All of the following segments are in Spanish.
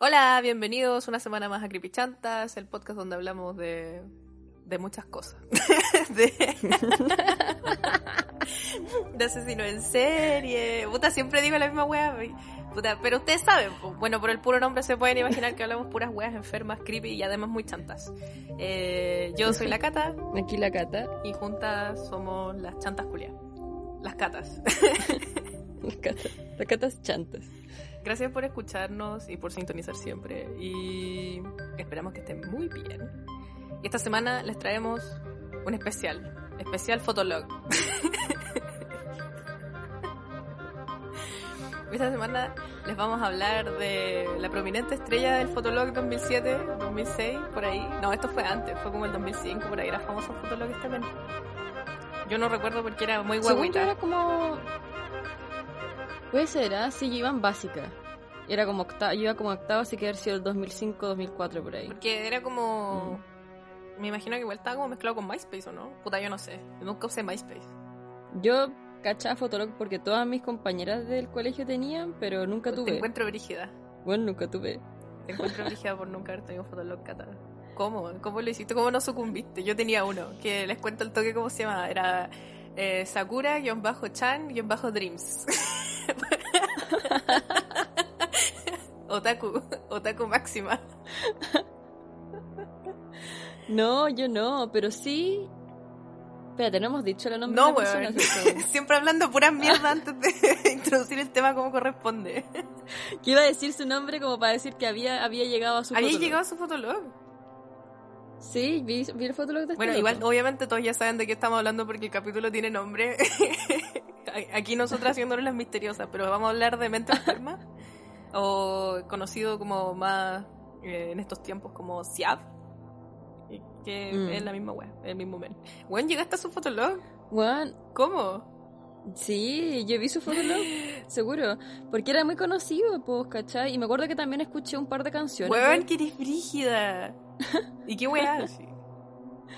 Hola, bienvenidos una semana más a Creepy Chantas, el podcast donde hablamos de, de muchas cosas. de, de asesino en serie. Puta, siempre digo la misma wea. Puta, pero ustedes saben, bueno, por el puro nombre se pueden imaginar que hablamos puras weas enfermas, creepy y además muy chantas. Eh, yo soy la Cata Aquí la cata. y juntas somos las chantas culias. Las catas. Las catas, las catas chantas. Gracias por escucharnos y por sintonizar siempre. Y esperamos que estén muy bien. Y esta semana les traemos un especial. Especial Fotolog. Esta semana les vamos a hablar de la prominente estrella del Fotolog 2007, 2006, por ahí. No, esto fue antes, fue como el 2005, por ahí era famoso Fotolog este men. Yo no recuerdo porque era muy Según yo guaguita. era como... Puede ser, ¿ah? Sí, yo iba en básica. Era como octavo, yo iba como octavo, así que haber sido el 2005-2004 por ahí. Porque era como. Me imagino que igual estaba como mezclado con MySpace o no. Puta, yo no sé. Nunca usé MySpace. Yo cachaba Fotolog porque todas mis compañeras del colegio tenían, pero nunca Te tuve. encuentro brígida. Bueno, nunca tuve. Te encuentro brígida por nunca haber tenido Fotolog Cata. ¿Cómo? ¿Cómo lo hiciste? ¿Cómo no sucumbiste? Yo tenía uno, que les cuento el toque cómo se llama. Era eh, Sakura-chan-dreams. Otaku, Otaku máxima. No, yo no, pero sí... Espérate, no hemos dicho el nombre No, de la persona. Siempre hablando pura mierda antes de introducir el tema como corresponde. Que iba a decir su nombre como para decir que había, había llegado a su ¿Había Fotolog. llegado a su Fotolog? Sí, vi, vi el Fotolog de este Bueno, loco. igual obviamente todos ya saben de qué estamos hablando porque el capítulo tiene nombre. Aquí nosotras haciéndonos las misteriosas, pero vamos a hablar de mente enferma, o conocido como más eh, en estos tiempos como SIAD, y que Mm. es la misma wea, el mismo men. Weón, llegaste a su fotolog, Weón, ¿cómo? Sí, yo vi su Fotolog, seguro. Porque era muy conocido, pues, ¿cachai? Y me acuerdo que también escuché un par de canciones. Weón, que eres brígida. ¿Y qué? Sí.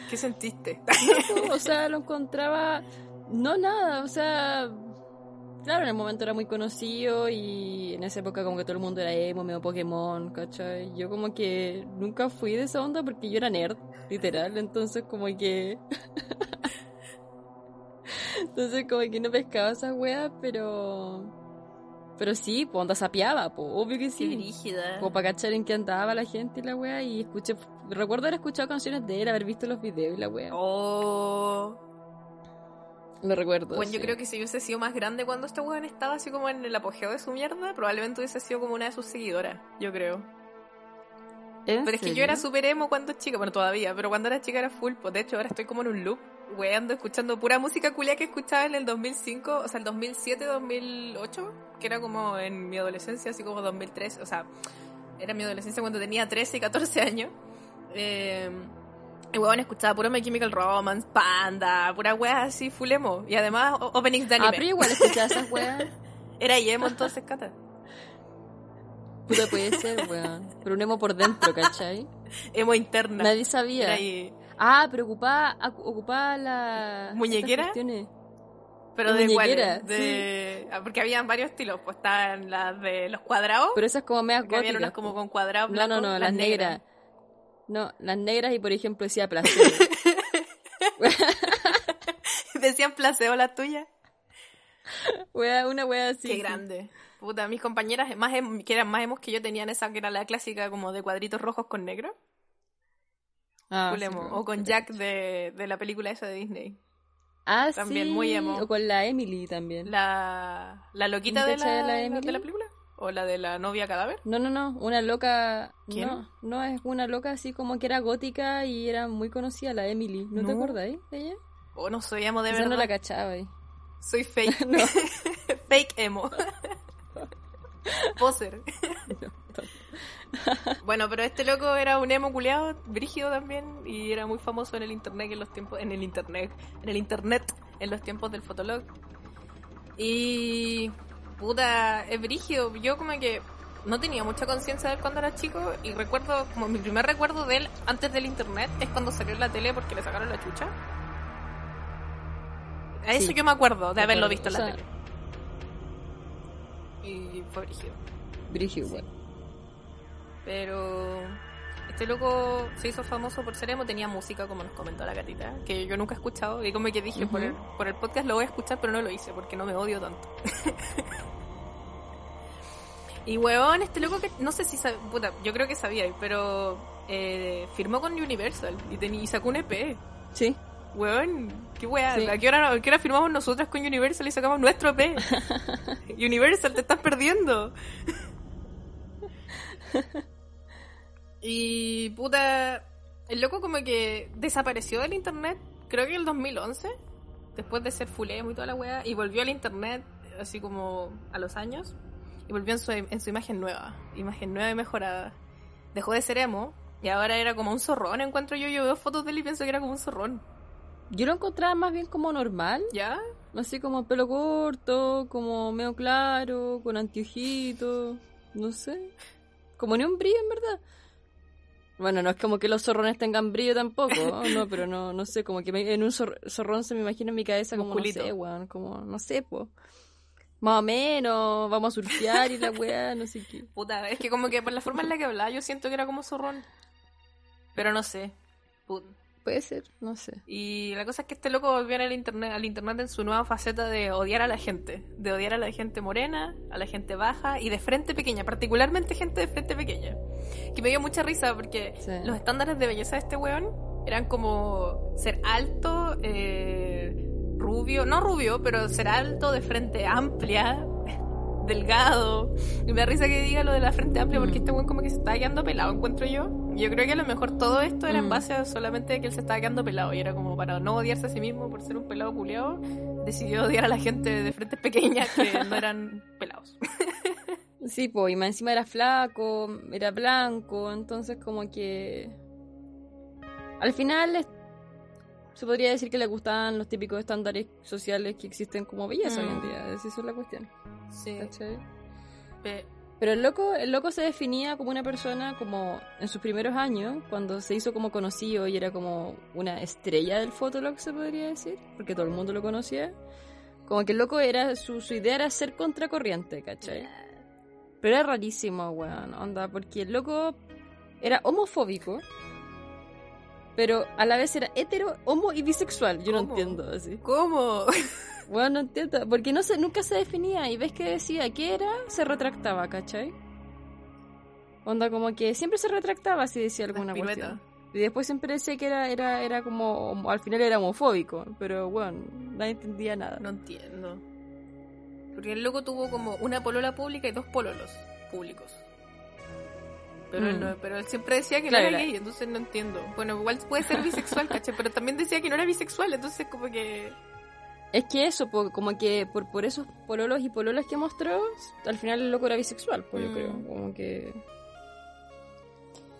¿Qué sentiste? o sea, lo encontraba. No nada, o sea. Claro, en el momento era muy conocido y en esa época como que todo el mundo era emo, medio Pokémon, ¿cachai? Yo como que nunca fui de esa onda porque yo era nerd, literal, entonces como que... entonces como que no pescaba esas weas, pero... Pero sí, pues onda sapeaba, pues, obvio que Qué sí. brígida. Como para cachar en qué andaba la gente y la wea y escuché... Recuerdo haber escuchado canciones de él, haber visto los videos y la wea. Oh. Lo recuerdo. Bueno, yo creo que si hubiese sido más grande cuando este weón estaba así como en el apogeo de su mierda, probablemente hubiese sido como una de sus seguidoras, yo creo. ¿En Pero es que yo era súper emo cuando chica, bueno, todavía, pero cuando era chica era full, pues de hecho ahora estoy como en un loop, weando, escuchando pura música culia que escuchaba en el 2005, o sea, el 2007, 2008, que era como en mi adolescencia, así como 2003, o sea, era mi adolescencia cuando tenía 13 y 14 años. Eh, y weón, escuchaba puro My Chemical Romance, Panda, pura wea así, full emo. Y además openings de Ah, anime. pero igual escuchaba esas weas. Era emo entonces, Cata. Puta, puede ser, weón. Pero un emo por dentro, ¿cachai? Emo interna. Nadie Era sabía. ahí. Ah, pero ocupaba, ocupaba la... ¿Muñequera? Pero de cuáles? De... ah, Porque habían varios estilos. Pues estaban las de los cuadrados. Pero esas como meas habían unas como con cuadrados No, blancos. no, no, las, negras. No, las negras y por ejemplo decía placer. Decían placebo las tuyas. wea, una wea así. Qué sí. grande. Puta, mis compañeras más em- que eran más emos que yo tenían esa que era la clásica como de cuadritos rojos con negro. Ah, emo. o con Jack de, de la película esa de Disney. Ah, también sí. muy emo. O con la Emily también. La, la loquita de ¿Cachai la, de la de Emily? la película. O la de la novia cadáver. No, no, no, una loca. ¿Quién? No, no, es una loca así como que era gótica y era muy conocida, la Emily. ¿No, te No. acordáis de ella? O no soy emo de Esa verdad. no la cachaba ahí. Soy fake. No. fake emo. Poser. bueno, pero este loco era un emo culeado, brígido también, y era muy famoso en el internet en los tiempos, en el internet, en el internet, en los tiempos del fotolog. Y puta, es brígido. Yo como que no tenía mucha conciencia de él cuando era chico y recuerdo, como mi primer recuerdo de él antes del internet es cuando salió en la tele porque le sacaron la chucha. A eso Sí. yo me acuerdo de haberlo visto en o la sea- tele. Y fue brígido. Brigio igual. Pero este loco se hizo famoso por ser emo, tenía música, como nos comentó la gatita, que yo nunca he escuchado. Y como que dije, por, el, por el podcast lo voy a escuchar, pero no lo hice porque no me odio tanto. y weón, este loco que no sé si sabe, puta, yo creo que sabía, pero eh, firmó con Universal y, ten- y sacó un EP. Sí. Weón, qué weá. Sí. ¿A, qué hora, ¿A qué hora firmamos nosotras con Universal y sacamos nuestro EP? Universal, te estás perdiendo. y puta, el loco como que desapareció del internet, creo que en el 2011, después de ser fulemo y toda la weá, y volvió al internet así como a los años, y volvió en su, en su imagen nueva, imagen nueva y mejorada. Dejó de ser emo, y ahora era como un zorrón, encuentro yo, yo veo fotos de él y pienso que era como un zorrón. Yo lo encontraba más bien como normal, ¿Ya? así como pelo corto, como medio claro, con anteojitos, no sé. Como ni un brillo en verdad. Bueno, no es como que los zorrones tengan brillo tampoco, no, pero no, no sé, como que me- en un zor- zorrón se me imagina en mi cabeza como, no Musculito. sé, weón, como, no sé, pues. Más o menos, vamos a surfear y la weá, no sé qué. Puta, es que como que por la forma en la que hablaba yo siento que era como zorrón. Pero no sé. Put- Puede ser, no sé. Y la cosa es que este loco volvió al internet, al internet en su nueva faceta de odiar a la gente. De odiar a la gente morena, a la gente baja y de frente pequeña, particularmente gente de frente pequeña. Que me dio mucha risa porque Sí. los estándares de belleza de este weón eran como ser alto, eh, rubio, no rubio, pero ser alto, de frente amplia, delgado. Y me da risa que diga lo de la frente amplia porque Mm. este weón como que se estaba quedando pelado, encuentro yo. Yo creo que a lo mejor todo esto era en Mm. base a solamente que él se estaba quedando pelado y era como para no odiarse a sí mismo por ser un pelado culeado, decidió odiar a la gente de frentes pequeñas que no eran pelados. Sí, pues, y más encima era flaco, era blanco, entonces como que... Al final se podría decir que le gustaban los típicos estándares sociales que existen como belleza Mm. hoy en día, esa es la cuestión. Sí. Pero el loco, el loco se definía como una persona como en sus primeros años, cuando se hizo como conocido y era como una estrella del fotolog, se podría decir, porque todo el mundo lo conocía. Como que el loco era, su, su idea era ser contracorriente, ¿cachai? Pero era rarísimo, weón, onda, porque el loco era homofóbico, pero a la vez era hetero, homo y bisexual. Yo no entiendo así. ¿Cómo? Bueno, no entiendo, porque no se, nunca se definía y ves que decía que era, se retractaba, ¿cachai? Onda como que siempre se retractaba si decía alguna cuestión. Y después siempre decía que era, era, era como, al final era homofóbico, pero bueno, nadie entendía nada. No entiendo. Porque el loco tuvo como una polola pública y dos pololos públicos. Pero, él, Mm. no- pero él siempre decía que Claro, no era gay, entonces no entiendo. Bueno, igual puede ser bisexual, ¿cachai? Pero también decía que no era bisexual, entonces como que... Es que eso, como que por, por esos pololos y pololas que mostró, al final el loco era bisexual, pues yo Mm. creo, como que...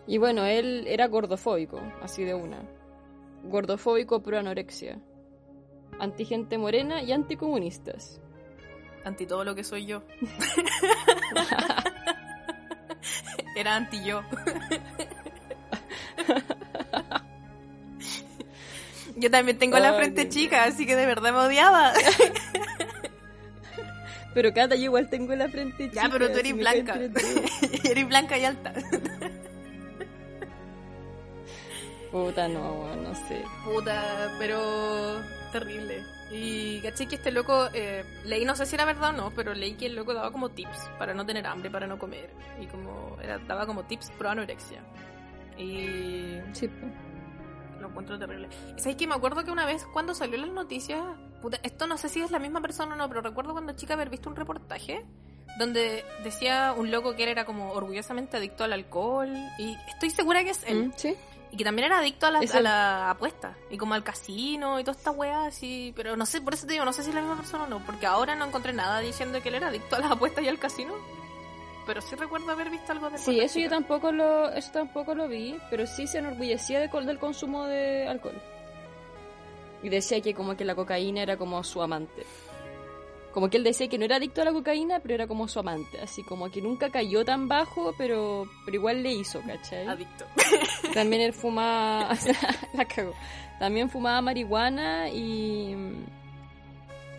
Y bueno, él era gordofóbico, así de una. Gordofóbico pro anorexia. Antigente morena y anticomunistas. Anti todo lo que soy yo. Era anti yo. Yo también tengo la frente chica, así que de verdad me odiaba. Pero Cata, yo igual tengo la frente chica. Ya, pero tú eres blanca. Eres blanca y alta. Puta, no, no sé. Puta, pero terrible. Y caché que este loco, eh, leí, no sé si era verdad o no, pero leí que el loco daba como tips para no tener hambre, para no comer. Y como, era, daba como tips pro anorexia. Y Sí, lo encuentro terrible. Y sabes que me acuerdo que una vez cuando salió las noticias, puta, esto no sé si es la misma persona o no, pero recuerdo cuando chica haber visto un reportaje donde decía un loco que él era como orgullosamente adicto al alcohol. Y estoy segura que es él. Mm, Sí. Y que también era adicto a la, a la apuesta. Y como al casino y toda esta weá así. Pero no sé, por eso te digo, no sé si es la misma persona o no. Porque ahora no encontré nada diciendo que él era adicto a las apuestas y al casino. Pero sí recuerdo haber visto algo de Sí, eso yo tampoco lo, eso tampoco lo vi, pero sí se enorgullecía de del consumo de alcohol. Y decía que como que la cocaína era como su amante. Como que él decía que no era adicto a la cocaína, pero era como su amante. Así como que nunca cayó tan bajo, pero, pero igual le hizo, ¿cachai? Adicto. También él fumaba. la cagó. También fumaba marihuana y.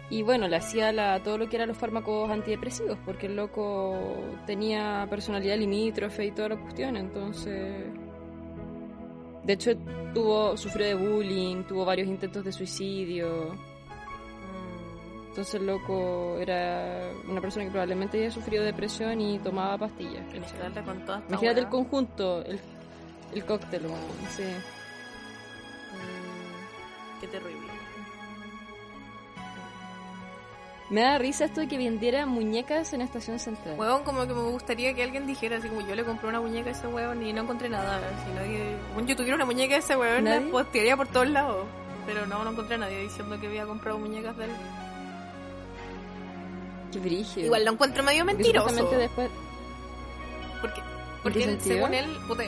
Y bueno, le hacía la, todo lo que eran los fármacos antidepresivos, porque el loco tenía personalidad limítrofe y toda la cuestión, entonces... De hecho, tuvo, sufrió de bullying, tuvo varios intentos de suicidio. Entonces el loco era una persona que probablemente había sufrido depresión y tomaba pastillas. Imagínate el conjunto, el, el cóctel, sí. Mm, Qué terrible. Me da risa esto de que vendiera muñecas en Estación Central. Huevón, como que me gustaría que alguien dijera así como yo le compré una muñeca a ese huevón y no encontré nada. Si nadie... Bueno, yo tuviera una muñeca de ese huevón, la postearía por todos lados. Pero no, no encontré a nadie diciendo que había comprado muñecas de él. Qué brígido. Igual lo encuentro medio mentiroso. después... Porque, porque según él, puta,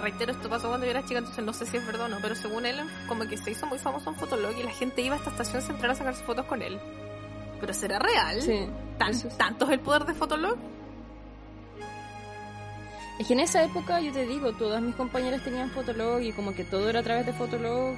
reitero, esto pasó cuando yo era chica, entonces no sé si es verdad o no, pero según él, como que se hizo muy famoso en Fotolog y la gente iba a esta estación central a sacarse fotos con él. ¿Pero será real? Sí. ¿Tan- sí. ¿Tanto es el poder de Fotolog? Es que en esa época, yo te digo, todas mis compañeras tenían Fotolog y como que todo era a través de Fotolog.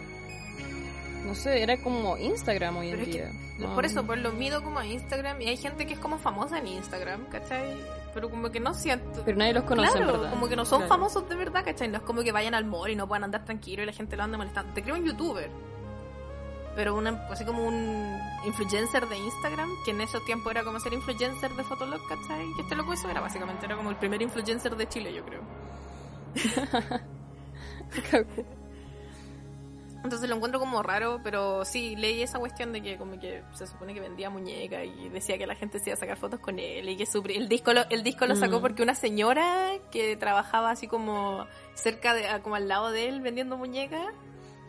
No sé, era como Instagram hoy en Pero es que, día. Por eso, pues lo mido como a Instagram y hay gente que es como famosa en Instagram, ¿cachai? Pero como que no siento... Pero nadie los conoce, en claro, verdad. como que no son Claro. famosos de verdad, ¿cachai? No es como que vayan al mall y no puedan andar tranquilos y la gente lo anda molestando. Te creo un youtuber, pero una, así como un influencer de Instagram, que en esos tiempos era como ser influencer de Fotolog, ¿cachai? Y este loco eso era básicamente, era como el primer influencer de Chile, yo creo. Entonces lo encuentro como raro, pero sí, leí esa cuestión de que como que se supone que vendía muñeca y decía que la gente se iba a sacar fotos con él y que su, el disco lo, el disco lo sacó Mm. porque una señora que trabajaba así como cerca de, como al lado de él vendiendo muñecas,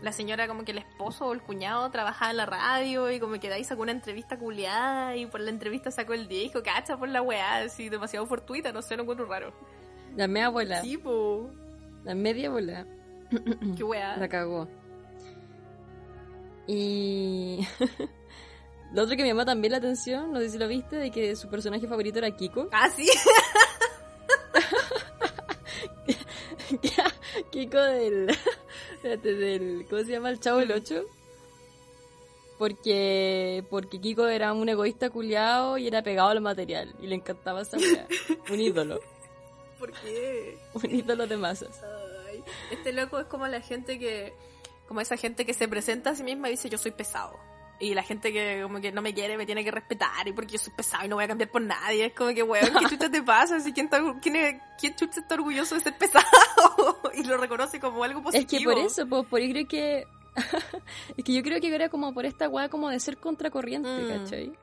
la señora como que el esposo o el cuñado trabajaba en la radio y como que de ahí sacó una entrevista culiada y por la entrevista sacó el disco, cacha por la weá, así demasiado fortuita, no sé, lo encuentro raro. La media abuela. Sí, po, La media abuela. qué weá. La cagó. Y. Lo otro que me llama también la atención, no sé si lo viste, de que su personaje favorito era Kiko. Ah, sí. Kiko del. del. ¿Cómo se llama? El Chavo del 8. Porque. Porque Kiko era un egoísta culiado y era pegado al material. Y le encantaba esa. Un ídolo. ¿Por qué? Un ídolo de masas. Ay, este loco es como la gente que, como esa gente que se presenta a sí misma y dice yo soy pesado. Y la gente que como que no me quiere me tiene que respetar y porque yo soy pesado y no voy a cambiar por nadie. Es como que, weón, ¿qué chucha te pasa? Así, ¿quién, está quién, es- quién chucha está orgulloso de ser pesado? y lo reconoce como algo Es positivo. que por eso, pues, por yo creo que. es que yo creo que era como por esta weá como de ser contracorriente, Mm. ¿cachai?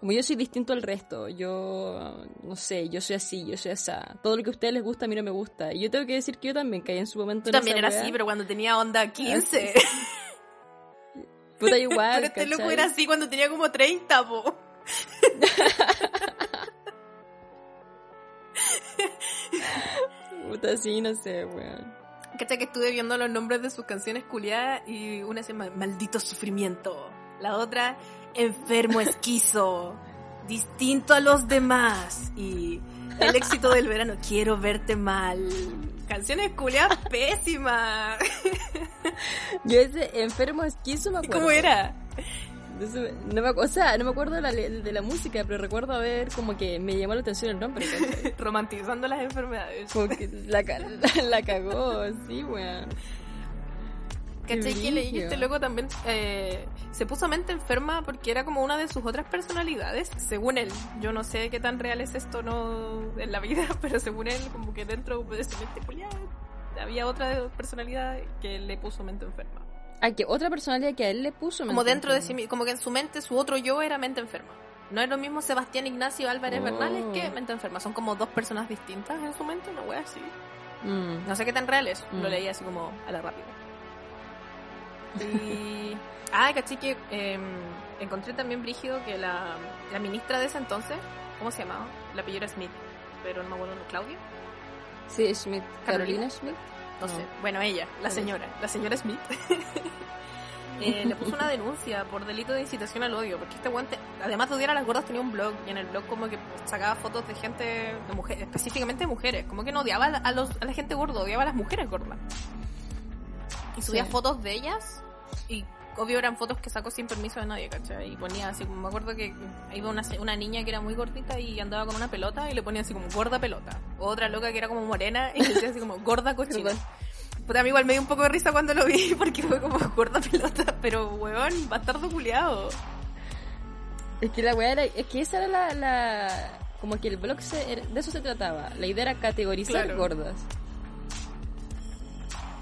Como yo soy distinto al resto, yo no sé, yo soy así, yo soy esa. Todo lo que a ustedes les gusta, a mí no me gusta. Y yo tengo que decir que yo también caí en su momento en también esa era así, pero cuando tenía onda 15. Puta igual, pero este loco era así cuando tenía como 30, po. Puta sí, no sé, weón. Cacha que estuve viendo los nombres de sus canciones culiadas y una se llama Maldito Sufrimiento. La otra, Enfermo Esquizo. Distinto a los demás. Y El éxito del verano, Quiero verte mal. Canciones culiadas pésimas. Yo ese enfermo esquizo me ¿Y acuerdo. cómo era? No me, o sea, no me acuerdo de la, le- de la música, pero recuerdo haber como que me llamó la atención el nombre. Romantizando las enfermedades. Como que la, la, la cagó, sí, weón. ¿Cachai? Que leí que este loco también eh, se puso mente enferma porque era como una de sus otras personalidades, según él. Yo no sé qué tan real es esto no en la vida, pero según él, como que dentro de su mente culiada había otra personalidad que le puso mente enferma. Ah, que otra personalidad que a él le puso. Como mente dentro de sí enferma. como que en su mente su otro yo era mente enferma. No es lo mismo Sebastián Ignacio Álvarez Oh. Bernales que mente enferma. Son como dos personas distintas en su mente, una wea así. Mm. No sé qué tan real es, lo Mm. leí así como a la rápida. Y. Ah, caché que em, encontré también brígido que la, la ministra de ese entonces, ¿cómo se llamaba? La apellido era Smith, pero no me acuerdo, ¿Claudia? Sí, Schmidt. Carolina. Carolina Schmidt. No, No. sé. Bueno, ella, la señora, la señora Smith. eh, le puso una denuncia por delito de incitación al odio, porque este guante, además de odiar a las gordas, tenía un blog y en el blog como que sacaba fotos de gente, de mujeres, específicamente de mujeres, como que no odiaba a los, a la gente gorda, odiaba a las mujeres gordas. Y subía Sí. fotos de ellas y obvio eran fotos que sacó sin permiso de nadie, ¿cachai? Y ponía así como, me acuerdo que iba una, una niña que era muy gordita y andaba con una pelota y le ponía así como gorda pelota. Otra loca que era como morena y le decía así como gorda cochina. Pues a mí igual me dio un poco de risa cuando lo vi porque fue como gorda pelota, pero weón, bastardo culiado. Es que la weá era, es que esa era la, la como que el blog se, de eso se trataba. La idea era categorizar Claro. gordas.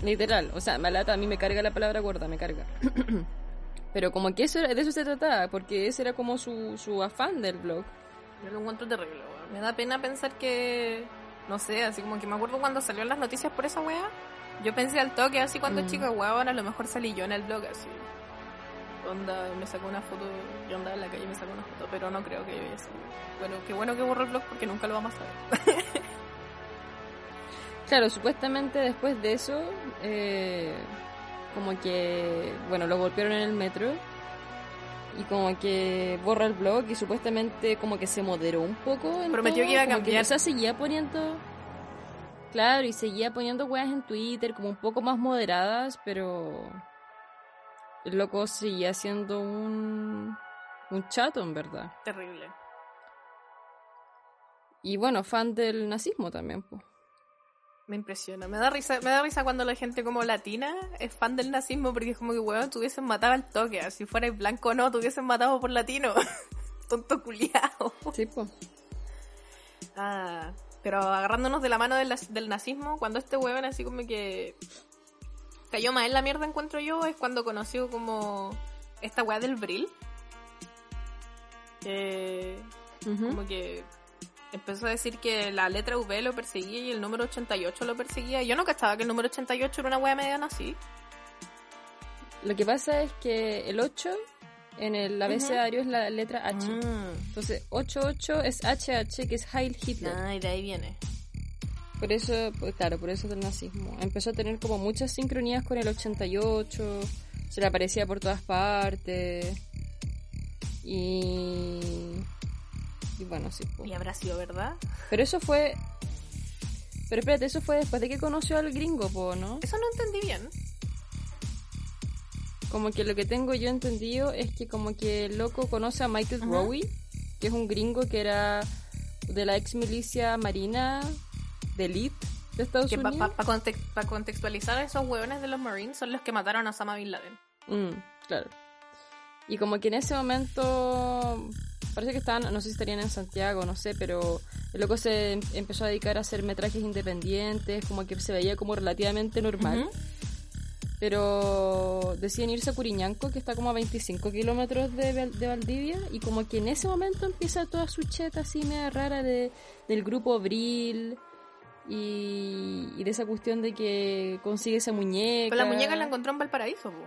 Literal, o sea, me lata, a mí me carga la palabra gorda, me carga. Pero como que eso era- de eso se trataba, porque ese era como su, su afán del blog. Yo lo encuentro terrible, weón. Me da pena pensar que, no sé, así como que me acuerdo cuando salió en las noticias por esa weá. Yo pensé al toque, así cuando Mm. chica, weón, a lo mejor salí yo en el blog, así. Onda, me sacó una foto, yo andaba en la calle y me sacó una foto, pero no creo que yo haya salido. Bueno, qué bueno que borró el blog porque nunca lo vamos a saber. Claro, supuestamente después de eso, eh, como que, bueno, lo golpearon en el metro y como que borra el blog y supuestamente como que se moderó un poco. en Prometió todo, que iba a cambiar. o sea, seguía poniendo, claro, y seguía poniendo weas en Twitter como un poco más moderadas, pero el loco seguía siendo un, un chato, en verdad. Terrible. Y bueno, fan del nazismo también, pues. Me impresiona. Me da risa, me da risa cuando la gente como latina es fan del nazismo porque es como que, weón, tuviesen matado al toque. Si fuerais blanco o no, tuviesen matado por latino. Tonto culiao. Sí. Ah, pero agarrándonos de la mano del, del nazismo, cuando este huevón así como que cayó más en la mierda, encuentro yo, es cuando conoció como esta weá del Brill. Que como que empezó a decir que la letra V lo perseguía y el número 88 lo perseguía. Yo no cachaba que el número 88 era una weá media así. Lo que pasa es que el 8 en el abecedario es la letra H. Entonces, 88 es HH, que es Heil Hitler. Ah, y de ahí viene. Por eso, pues claro, por eso del nazismo. Empezó a tener como muchas sincronías con el 88, se le aparecía por todas partes. Y. Y bueno, sí. pues. Y habrá sido verdad. Pero eso fue. Pero espérate, eso fue después de que conoció al gringo, po, ¿no? Eso no entendí bien. Como que lo que tengo yo entendido es que como que el loco conoce a Michael Ajá. Rowe, que es un gringo que era de la ex milicia marina de elite de Estados Que para Unidos. contextualizar, esos hueones de los Marines son los que mataron a Osama Bin Laden. Mm, claro. Y como que en ese momento parece que estaban, no sé si estarían en Santiago, no sé, pero el loco se em- empezó a dedicar a hacer metrajes independientes, como que se veía como relativamente normal. Pero deciden irse a Curiñanco, que está como a 25 kilómetros de, de Valdivia, y como que en ese momento empieza toda su cheta así media rara de, del grupo Brill y, y de esa cuestión de que consigue esa muñeca. Pero la muñeca la encontró en Valparaíso, po.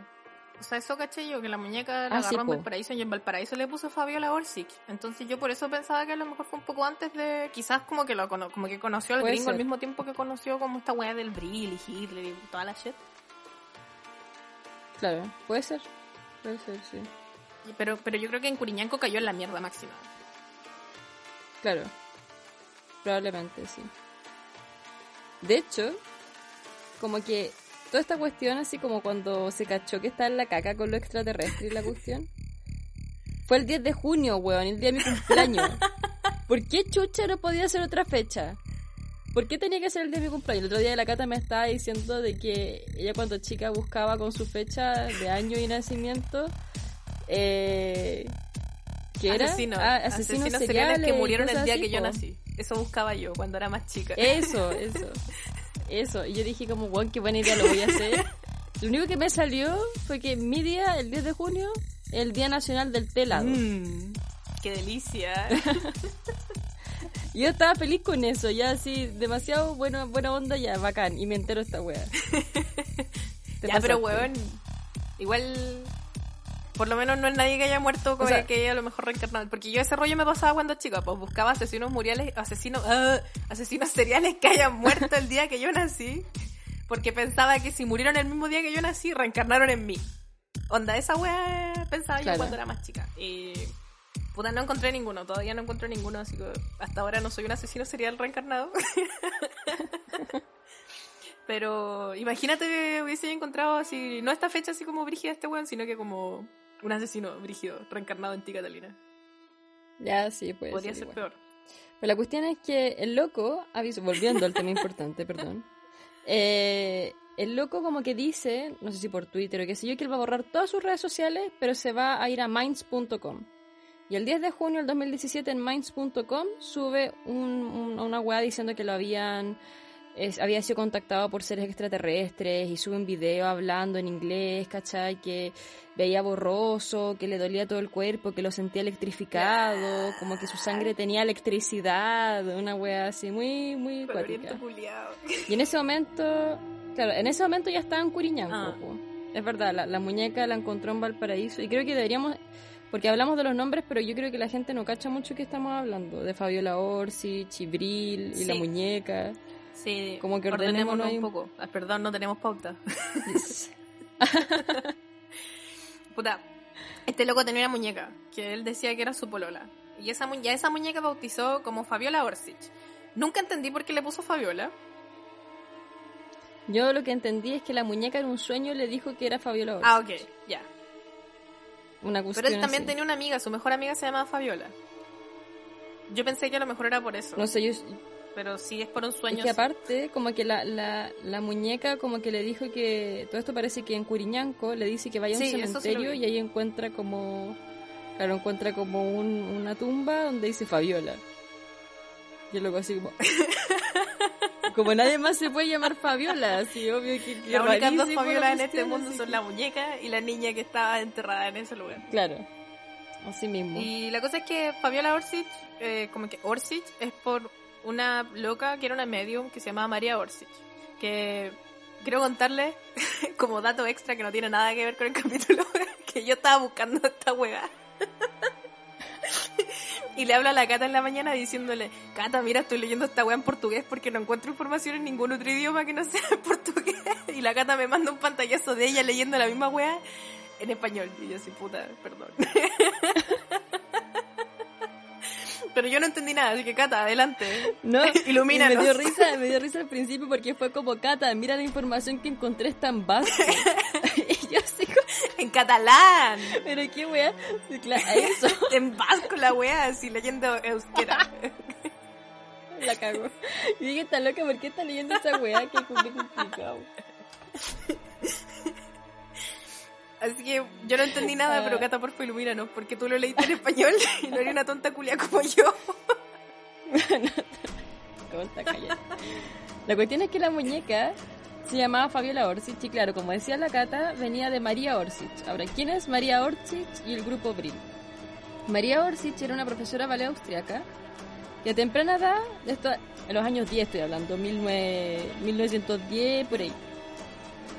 O sea, eso caché yo, que la muñeca la Ah, sí, agarró en po. Valparaíso y en Valparaíso le puso Fabiola Orsic. Entonces yo por eso pensaba que a lo mejor fue un poco antes de... Quizás como que lo como que conoció al Puede gringo al mismo tiempo que conoció como esta weá del Brill y Hitler y toda la shit. Claro, puede ser. Puede ser, sí. Pero, pero yo creo que en Curiñanco cayó en la mierda máxima. Claro. Probablemente, sí. De hecho, como que toda esta cuestión, así como cuando se cachó que está en la caca con lo extraterrestre y la cuestión, fue el 10 de junio, weón, el día de mi cumpleaños. ¿Por qué chucha no podía ser otra fecha? ¿Por qué tenía que ser el día de mi cumpleaños? El otro día la Cata me estaba diciendo de que ella cuando chica buscaba con su fecha de año y nacimiento, eh, ¿qué era? Asesinos, Ah, asesinos, asesinos seriales que seriales murieron el día así, que yo nací. Eso buscaba yo cuando era más chica. Eso, eso. Eso. Y yo dije como, weón, qué buena idea lo voy a hacer. Lo único que me salió fue que mi día, el 10 de junio, el Día Nacional del Té helado. Mm, ¡Qué delicia! Yo estaba feliz con eso, ya así, demasiado bueno, buena onda, ya, bacán. Y me entero esta wea. Ya, pero weón, igual... Por lo menos no es nadie que haya muerto con O sea- que a lo mejor reencarnado. Porque yo ese rollo me pasaba cuando chica, pues buscaba asesinos muriales, asesinos, ah, asesinos seriales que hayan muerto el día que yo nací. Porque pensaba que si murieron el mismo día que yo nací, reencarnaron en mí. Onda, esa wea pensaba yo cuando era más chica. Y puta, no encontré ninguno, todavía no encontré ninguno, así que hasta ahora no soy un asesino serial reencarnado. Pero imagínate que hubiese encontrado así, no esta fecha así como brígida este weón, sino que como un asesino brígido, reencarnado en ti, Catalina. Ya, sí, puede Podría ser peor. Pero la cuestión es que el loco, aviso, volviendo al tema importante, perdón. eh, el loco como que dice, no sé si por Twitter o qué sé yo, que él va a borrar todas sus redes sociales, pero se va a ir a minds.com. Y el 10 de junio del 2017 en minds.com sube un- un- una weá diciendo que lo habían es- había sido contactado por seres extraterrestres y sube un video hablando en inglés, ¿cachai? Que veía borroso, que le dolía todo el cuerpo, que lo sentía electrificado, como que su sangre tenía electricidad, una wea así muy, muy cuática. Y en ese momento, claro, en ese momento ya estaba en Curiñanco. Ah. Es verdad, la, la muñeca la encontró en Valparaíso y creo que deberíamos, porque hablamos de los nombres, pero yo creo que la gente no cacha mucho que estamos hablando, de Fabiola Orsi, Chibril y la muñeca. Sí, Como que ordenémonos un poco. Ah, perdón, no tenemos pauta. Puta, este loco tenía una muñeca que él decía que era su polola. Y esa, mu- ya esa muñeca bautizó como Fabiola Orsic. Nunca entendí por qué le puso Fabiola. Yo lo que entendí es que la muñeca en un sueño le dijo que era Fabiola Orsi. Ah, ok, ya. Una Pero él también así. tenía una amiga, su mejor amiga se llamaba Fabiola. Yo pensé que a lo mejor era por eso. No sé, yo, Pero si es por un sueño. Es que sí. aparte, como que la, la, la muñeca como que le dijo que... Todo esto parece que en Curiñanco le dice que vaya a un Sí, sí cementerio vi. y ahí encuentra como... Claro, encuentra como un- una tumba donde dice Fabiola. Y luego así como... como nadie más se puede llamar Fabiola, así obvio que... que Las únicas dos Fabiolas en este mundo son que- la muñeca y la niña que estaba enterrada en ese lugar. Claro, así mismo. Y la cosa es que Fabiola Orsic, eh, como que Orsic es por una loca que era una medium que se llamaba María Orsic. Que quiero contarle, como dato extra que no tiene nada que ver con el capítulo, que yo estaba buscando esta hueá. Y le hablo a la Cata en la mañana diciéndole, Cata, mira, estoy leyendo esta weá en portugués porque no encuentro información en ningún otro idioma que no sea en portugués. Y la Cata me manda un pantallazo de ella leyendo la misma weá en español. Y yo así, puta, perdón. Pero yo no entendí nada, así que Cata, adelante. No, Ilumínanos. y me dio risa, me dio risa al principio porque fue como Cata, mira la información que encontré es tan básica. y yo así como, En catalán. pero qué wea, Sí, claro, a eso En vasco la weá, así leyendo euskera. la cago. Y dije, está loca, ¿por qué está leyendo esa wea? Qué complicado. Así que yo no entendí nada, pero Cata, por favor, ilumínanos, porque tú lo leíste en español y no eres una tonta culia como yo. Tonta. La cuestión es que la muñeca se llamaba Fabiola Orsic y claro, como decía la Cata, venía de María Orsic. Ahora, ¿quién es María Orsic y el grupo Brill? María Orsic era una profesora ballet austriaca que a temprana edad, esto, en los años 10 estoy hablando, 19 1910, por ahí,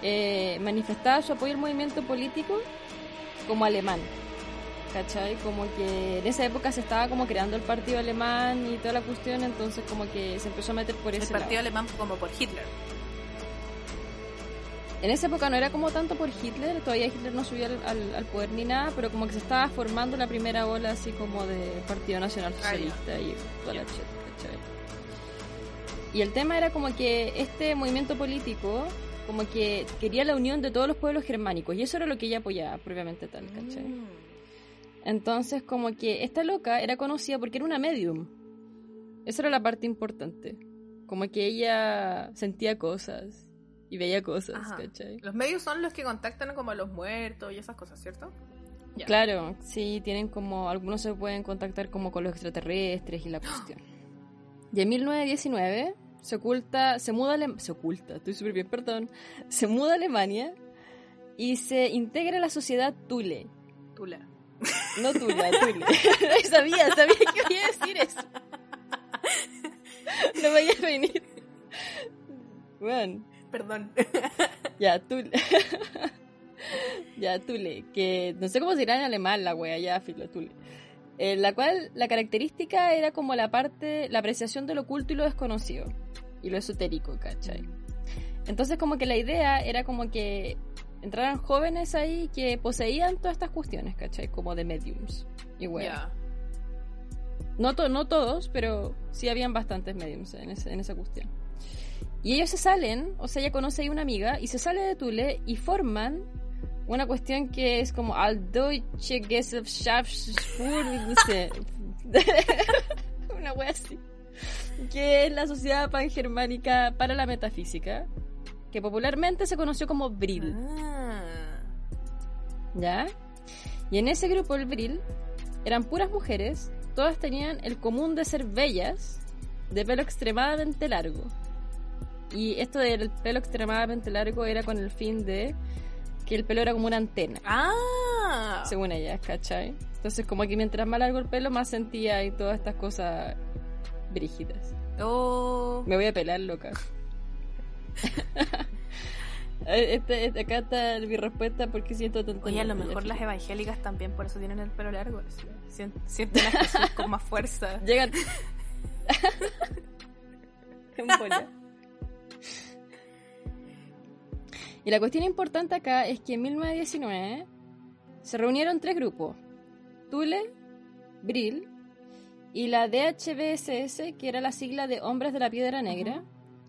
eh, manifestaba su apoyo al movimiento político como alemán. ¿Cachai? Como que en esa época se estaba como creando el partido alemán y toda la cuestión, entonces como que se empezó a meter por El ese partido lado. alemán como por Hitler. En esa época no era como tanto por Hitler, todavía Hitler no subió al, al- al poder ni nada, pero como que se estaba formando la primera ola así como de Partido Nacional Ah. Socialista y toda la shit, ¿cachai? Y el tema era como que este movimiento político como que quería la unión de todos los pueblos germánicos y eso era lo que ella apoyaba propiamente tal, ¿cachai? Mm. Entonces, como que esta loca era conocida porque era una medium. Esa era la parte importante. Como que ella sentía cosas y veía cosas, Ajá. ¿cachai? Los medios son los que contactan como a los muertos y esas cosas, ¿cierto? Ya. Claro, sí, tienen como. Algunos se pueden contactar como con los extraterrestres y la cuestión. Y en 1919 se oculta, se muda se oculta, estoy súper bien, perdón. Se muda a Alemania y se integra a la sociedad Thule. Tula. No Tula, Thule. sabía, sabía que iba a decir eso. No me a venir. Bueno, Perdón. ya, Tule. ya, Tule. Que no sé cómo se dirá en alemán la wea, ya, filo, Tule. Eh, la cual, la característica era como la parte, la apreciación de lo oculto y lo desconocido. Y lo esotérico, ¿cachai? Entonces como que la idea era como que entraran jóvenes ahí que poseían todas estas cuestiones, ¿cachai? Como de mediums. Y bueno. Ya. No, to- no todos, pero sí habían bastantes mediums en, ese- en esa cuestión. Y ellos se salen, o sea, ella conoce a una amiga y se sale de Tule y forman una cuestión que es como al Deutsche Gesellschaft sé. una wea así. Que es la Sociedad Pangermánica para la Metafísica, que popularmente se conoció como Brill. Ah. ¿Ya? Y en ese grupo, el Brill, eran puras mujeres, todas tenían el común de ser bellas, de pelo extremadamente largo. Y esto del pelo extremadamente largo era con el fin de que el pelo era como una antena, Ah. según ellas, ¿cachai? Entonces como que mientras más largo el pelo, más sentía y todas estas cosas brígidas. Oh. Me voy a pelar, loca. Este, este- acá está mi respuesta porque siento tanto... Oye, a lo mejor las evangélicas también por eso tienen el pelo largo. así. Sien- Sienten a Jesús con más fuerza. Llegan... Y la cuestión importante acá es que en 1919 se reunieron tres grupos. Tule, Brill y la DHBSS, que era la sigla de Hombres de la Piedra Negra.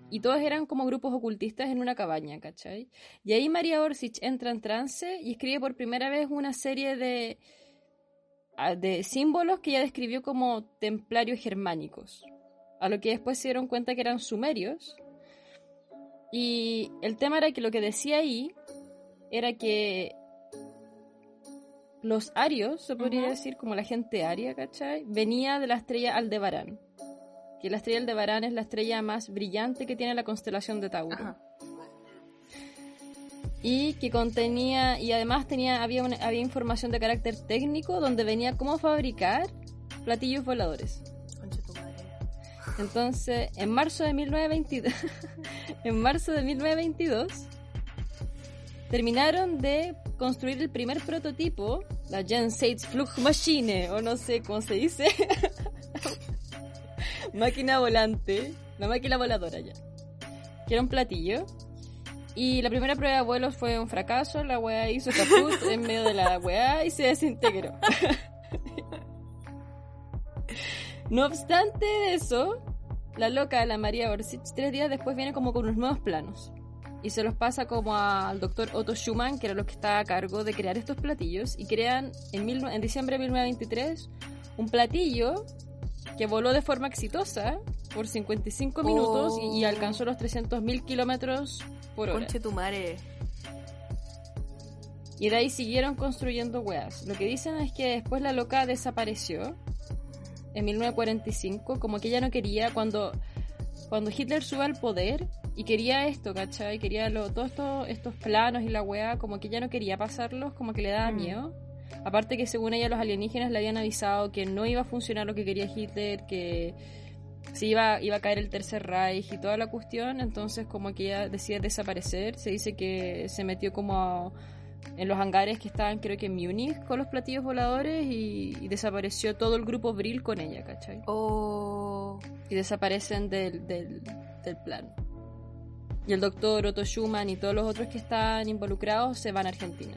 Y todos eran como grupos ocultistas en una cabaña, ¿cachai? Y ahí María Orsic entra en trance y escribe por primera vez una serie de, ah, de símbolos que ella describió como templarios germánicos. A lo que después se dieron cuenta que eran sumerios. Y el tema era que lo que decía ahí era que los arios, se podría decir, como la gente aria, ¿cachai? Venía de la estrella Aldebarán. Que la estrella Aldebarán es la estrella más brillante que tiene la constelación de Tauro. Ajá. Y que contenía, y además tenía, había, una- había información de carácter técnico donde venía cómo fabricar platillos voladores. Entonces, en marzo de 1922, en marzo de 1922, terminaron de construir el primer prototipo, la Jenseits Flugmaschine, o no sé cómo se dice, máquina volante, la máquina voladora ya, que era un platillo. Y la primera prueba de vuelos fue un fracaso, la weá hizo caput en medio de la weá y se desintegró. No obstante eso, la loca, la María Orsic, tres días después viene como con unos nuevos planos. Y se los pasa como al doctor Otto Schumann, que era lo que estaba a cargo de crear estos platillos. Y crean en, mil- en diciembre de 1923 un platillo que voló de forma exitosa por 55 minutos y, y Oh. alcanzó los 300.000 kilómetros por hora. Conche tu. Y de ahí siguieron construyendo weas. Lo que dicen es que después la loca desapareció en 1945, como que ella no quería cuando, cuando Hitler sube al poder y quería esto, ¿cachai? Quería lo- todos estos, estos planos y la wea, como que ella no quería pasarlos, como que le daba Mm. miedo. Aparte que según ella los alienígenas le habían avisado que no iba a funcionar lo que quería Hitler, que se iba, iba a caer el tercer Reich y toda la cuestión, entonces como que ella decide desaparecer, se dice que se metió como a- en los hangares que estaban creo que en Múnich con los platillos voladores y, y desapareció todo el grupo Brill con ella, ¿cachai? Oh. Y desaparecen del, del, del plan. Y el doctor Otto Schumann y todos los otros que están involucrados se van a Argentina.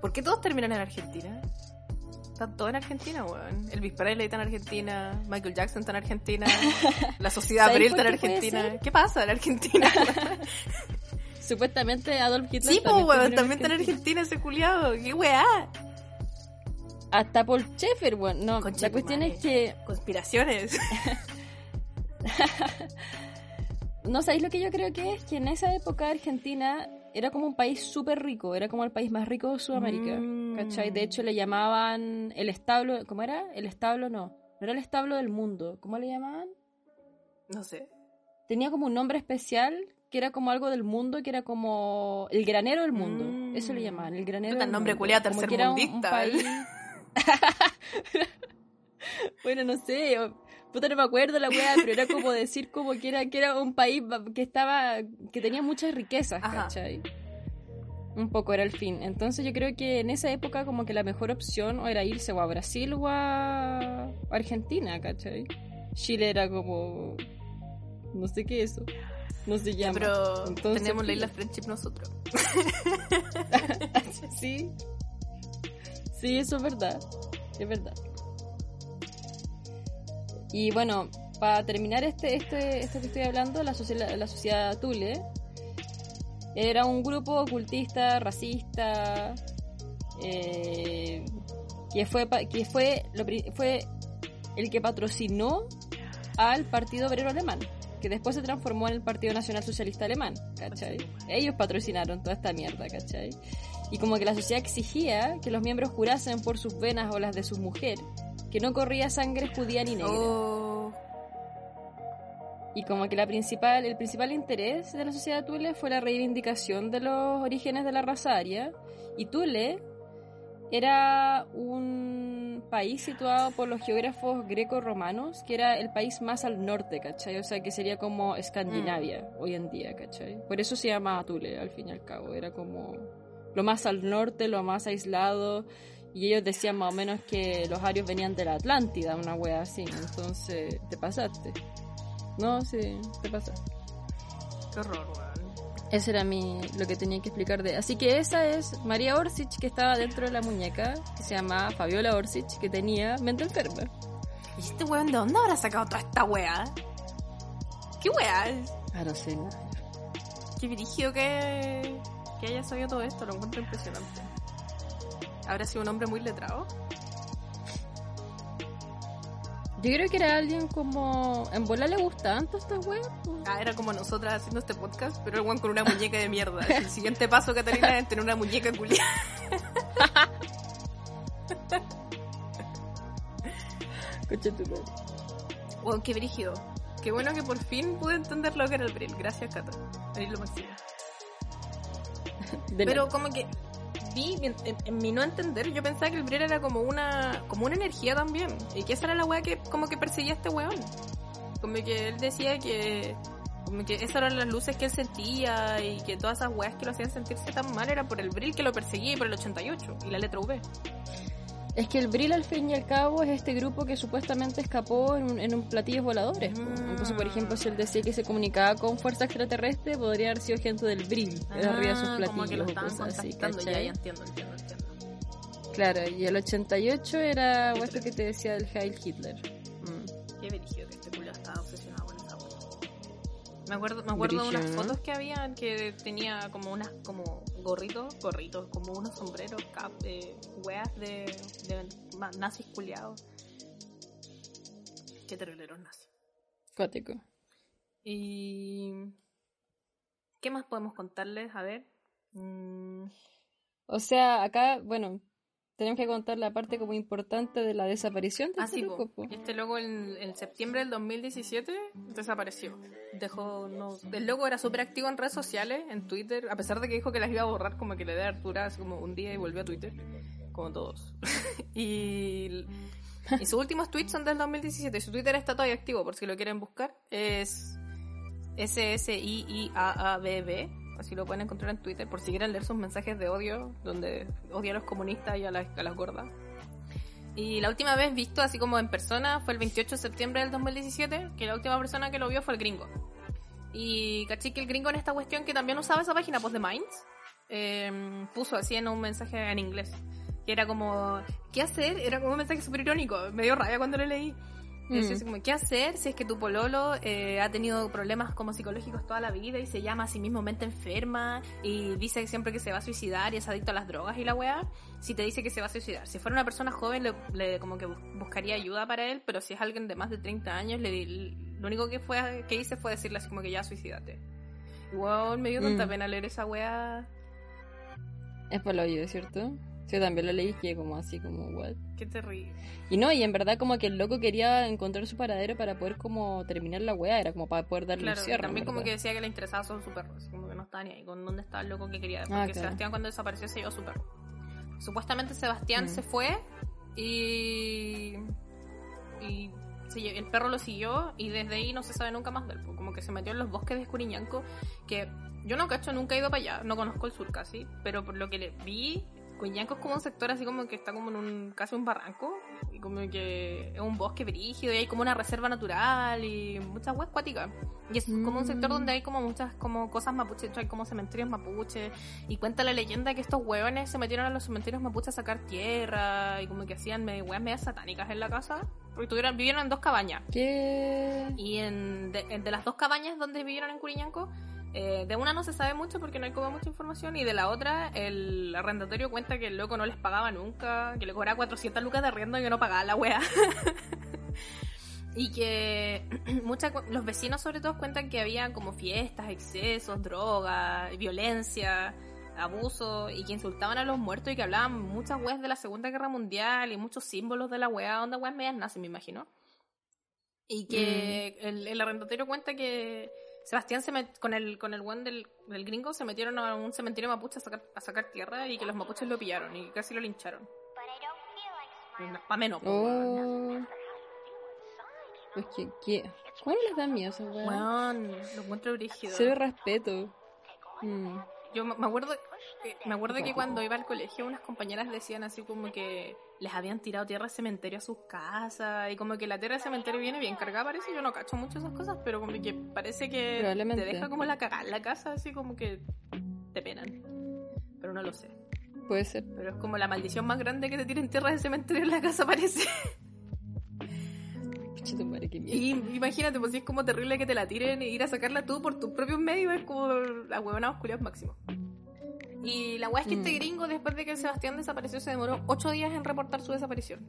¿Por qué todos terminan en Argentina? Están todos en Argentina, weón. Elvis Presley está en Argentina, Michael Jackson está en Argentina, la sociedad ¿Sabes Abril está en Argentina. ¿Qué pasa en Argentina? Supuestamente Adolf Hitler sí, pues, weón, también está en Argentina ese culiado. ¿Qué weá? Hasta Paul Schaeffer, bueno, no, la cuestión madre. es que Conspiraciones. No sabéis lo que yo creo que es que en esa época Argentina era como un país súper rico, era como el país más rico de Sudamérica. Mm. ¿Cachai? De hecho le llamaban el establo, ¿cómo era? El establo no, no era el establo del mundo, ¿cómo le llamaban? No sé. Tenía como un nombre especial que era como algo del mundo, que era como el granero del mundo. Mm. Eso le llamaban, el granero Puta, del nombre mundo. culiao Como que era un- país- bueno, no sé, puta no me acuerdo la weá, pero era como decir como que era, que era un país que estaba, que tenía muchas riquezas, Ajá. ¿cachai? Un poco era el fin. Entonces yo creo que en esa época como que la mejor opción era irse o a Brasil o a Argentina, ¿cachai? Chile era como... No sé qué es eso. No se llama. Pero Entonces, tenemos la isla Friendship nosotros. sí. Sí, eso es verdad. Es verdad. Y bueno, para terminar este, este, esto que estoy hablando, la, sociedad la Tule era un grupo ocultista, racista, eh, que fue, que fue, fue el que patrocinó al Partido Obrero Alemán, que después se transformó en el Partido Nacional Socialista Alemán, ¿cachai? Ellos patrocinaron toda esta mierda, ¿cachai? Y como que la sociedad exigía que los miembros jurasen por sus venas o las de su mujer que no corría sangre judía ni negra. Oh. Y como que la principal, el principal interés de la sociedad Tule fue la reivindicación de los orígenes de la raza aria. Y Tule era un país situado por los geógrafos greco-romanos, que era el país más al norte, ¿cachai? O sea, que sería como Escandinavia Mm. hoy en día, ¿cachai? Por eso se llama Tule, al fin y al cabo. Era como lo más al norte, lo más aislado. Y ellos decían más o menos que los arios venían de la Atlántida, una wea así. Entonces, te pasaste. No, sí, te pasaste. Qué horror, weón. Ese era mi, lo que tenía que explicar de. Así que esa es María Orsic, que estaba dentro de la muñeca, que se llama Fabiola Orsic, que tenía mente enferma. ¿Y este weón de dónde habrá sacado toda esta wea? ¿Qué wea es? Ah, no sé. Qué dirigido que, que haya sabido todo esto, lo encuentro impresionante. ¿Habrá sido un hombre muy letrado? Yo creo que era alguien como. En bola le gustaban todas estas weas. po. Ah, era como nosotras haciendo este podcast, pero el weón con una muñeca de mierda. El siguiente paso, Catalina, es tener una muñeca culiada. Concha tu madre. Weón, qué brígido. Qué bueno que por fin pude entender lo que era el Brill. Gracias, Cata. Eres lo máximo. Pero como que vi, en, en- mi no entender, yo pensaba que el Brill era como una como una energía también. Y que esa era la weá que como que perseguía a este weón. Como que él decía que como que esas eran las luces que él sentía y que todas esas weas que lo hacían sentirse tan mal era por el Brill que lo perseguía y por el 88 y la letra V. Es que el Brill al fin y al cabo es este grupo que supuestamente escapó en un, en un platillos voladores. Mm. Entonces, por ejemplo, si él decía que se comunicaba con fuerza extraterrestre, podría haber sido gente del Brill, de arriba de sus Ah, platillos como que lo estaban cosas así, ya, ya entiendo, entiendo, entiendo. Claro, y el 88 era o esto que te decía del Heil Hitler. Mm. Qué brígido que este culo estaba obsesionado con esa. Me acuerdo, me acuerdo de unas fotos que habían que tenía como unas como gorritos, gorritos, como unos sombreros, cap, eh, weas de, nazis culiados. Qué terrible los nazis. Cuático. Y ¿qué más podemos contarles? A ver. Mm, O sea, acá, bueno, tenemos que contar la parte como importante de la desaparición de Ah, este sí, loco, po. este loco en, en septiembre del 2017 desapareció. Dejó, no, el loco era súper activo en redes sociales, en Twitter, a pesar de que dijo que las iba a borrar, como que le da Artura así como un día y volvió a Twitter, como todos. y, y sus últimos tweets son del 2017. Su Twitter está todavía activo, por si lo quieren buscar. Es S-S-I-I-A-A-B-B. Así lo pueden encontrar en Twitter, por si quieren leer sus mensajes de odio, donde odia a los comunistas y a las, a las gordas. Y la última vez visto así como en persona fue el 28 de septiembre del 2017, que la última persona que lo vio fue el gringo. Y caché que el gringo en esta cuestión que también usaba esa página, pues de Minds, eh, puso así en un mensaje en inglés. Que era como, ¿qué hacer? Era como un mensaje súper irónico. Me dio rabia cuando lo leí. Mm. así como, ¿qué hacer si es que tu pololo eh, ha tenido problemas como psicológicos toda la vida y se llama a sí mismo mente enferma y dice que siempre que se va a suicidar y es adicto a las drogas y la weá? Si te dice que se va a suicidar. Si fuera una persona joven, le, le- como que bus- buscaría ayuda para él, pero si es alguien de más de 30 años, le, lo único que fue que hice fue decirle así como que ya suicídate. Igual me dio tanta Mm. pena leer esa weá. Es por lo ¿cierto? Yo también lo leí que como así como, what? Qué terrible. Y no, y en verdad como que el loco quería encontrar su paradero para poder como terminar la weá, era como para poder darle Claro, un cierre. también como que decía que le interesaba solo su perro, así como que no estaba ni ahí con dónde estaba el loco que quería. Porque Ah, claro. Sebastián cuando desapareció se llevó a su perro. Supuestamente Sebastián Mm. se fue y, y el perro lo siguió y desde ahí no se sabe nunca más de él. Como que se metió en los bosques de Escuriñanco, que yo no cacho, nunca he ido para allá, no conozco el sur casi, pero por lo que le vi, Escuriñanco es como un sector así como que está como en un casi un barranco y como que es un bosque brígido y hay como una reserva natural y muchas huevas acuáticas. Y es como un sector Mm. donde hay como muchas como cosas hecho, hay como cementerios mapuches y cuenta la leyenda que estos hueones se metieron a los cementerios mapuches a sacar tierra y como que hacían me- huevas medias satánicas en la casa porque tuvieron, vivieron en dos cabañas. ¿Qué? Y en, de, en- de las dos cabañas donde vivieron en Curiñanco, eh, de una no se sabe mucho porque no hay como mucha información, y de la otra, el arrendatorio cuenta que el loco no les pagaba nunca, que le cobraba 400 lucas de arriendo y que no pagaba la wea. y que mucha, los vecinos sobre todo cuentan que había como fiestas, excesos, drogas, violencia, abuso, y que insultaban a los muertos y que hablaban muchas weas de la Segunda Guerra Mundial y muchos símbolos de la wea, onda weas medias nazis, me imagino. Y que el, el arrendatario cuenta que Sebastián se met- con el con el buen del, del gringo se metieron a un cementerio mapuche a sacar, a sacar tierra y que los mapuches lo pillaron y casi lo lincharon. Pa' menos. Oh. Pues que, que... ¿Cuál les da miedo a esa weá? Lo encuentro brígido. Cero respeto. Mm. Yo me acuerdo, eh, me acuerdo que cuando iba al colegio unas compañeras decían así como que les habían tirado tierra de cementerio a sus casas y como que la tierra de cementerio viene bien cargada parece, yo no cacho mucho esas cosas, pero como que parece que te deja como la cagada en la casa, así como que te penan. Pero no lo sé. Puede ser. Pero es como la maldición más grande que te tiren tierra de cementerio en la casa parece. Pichito madre, qué miedo. Y imagínate, pues si es como terrible que te la tiren y ir a sacarla tú por tus propios medios, es como la huevona oscuridad máximo. Y la hueá es que este Mm. gringo, después de que Sebastián desapareció, se demoró ocho días en reportar su desaparición.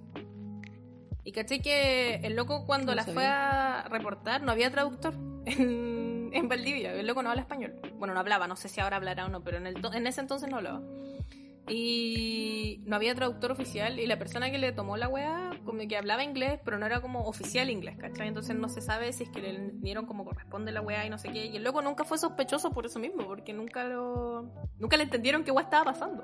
Y caché que el loco cuando No la sabía. fue a reportar no había traductor en, en Valdivia. El loco no habla español. Bueno, no hablaba, no sé si ahora hablará o no, pero en, el en ese entonces no hablaba. Y no había traductor oficial y la persona que le tomó la weá como que hablaba inglés, pero no era como oficial inglés, ¿cachai? Entonces no se sabe si es que le dieron como corresponde la weá y no sé qué. Y el loco nunca fue sospechoso por eso mismo, porque nunca lo... Nunca le entendieron qué weá estaba pasando.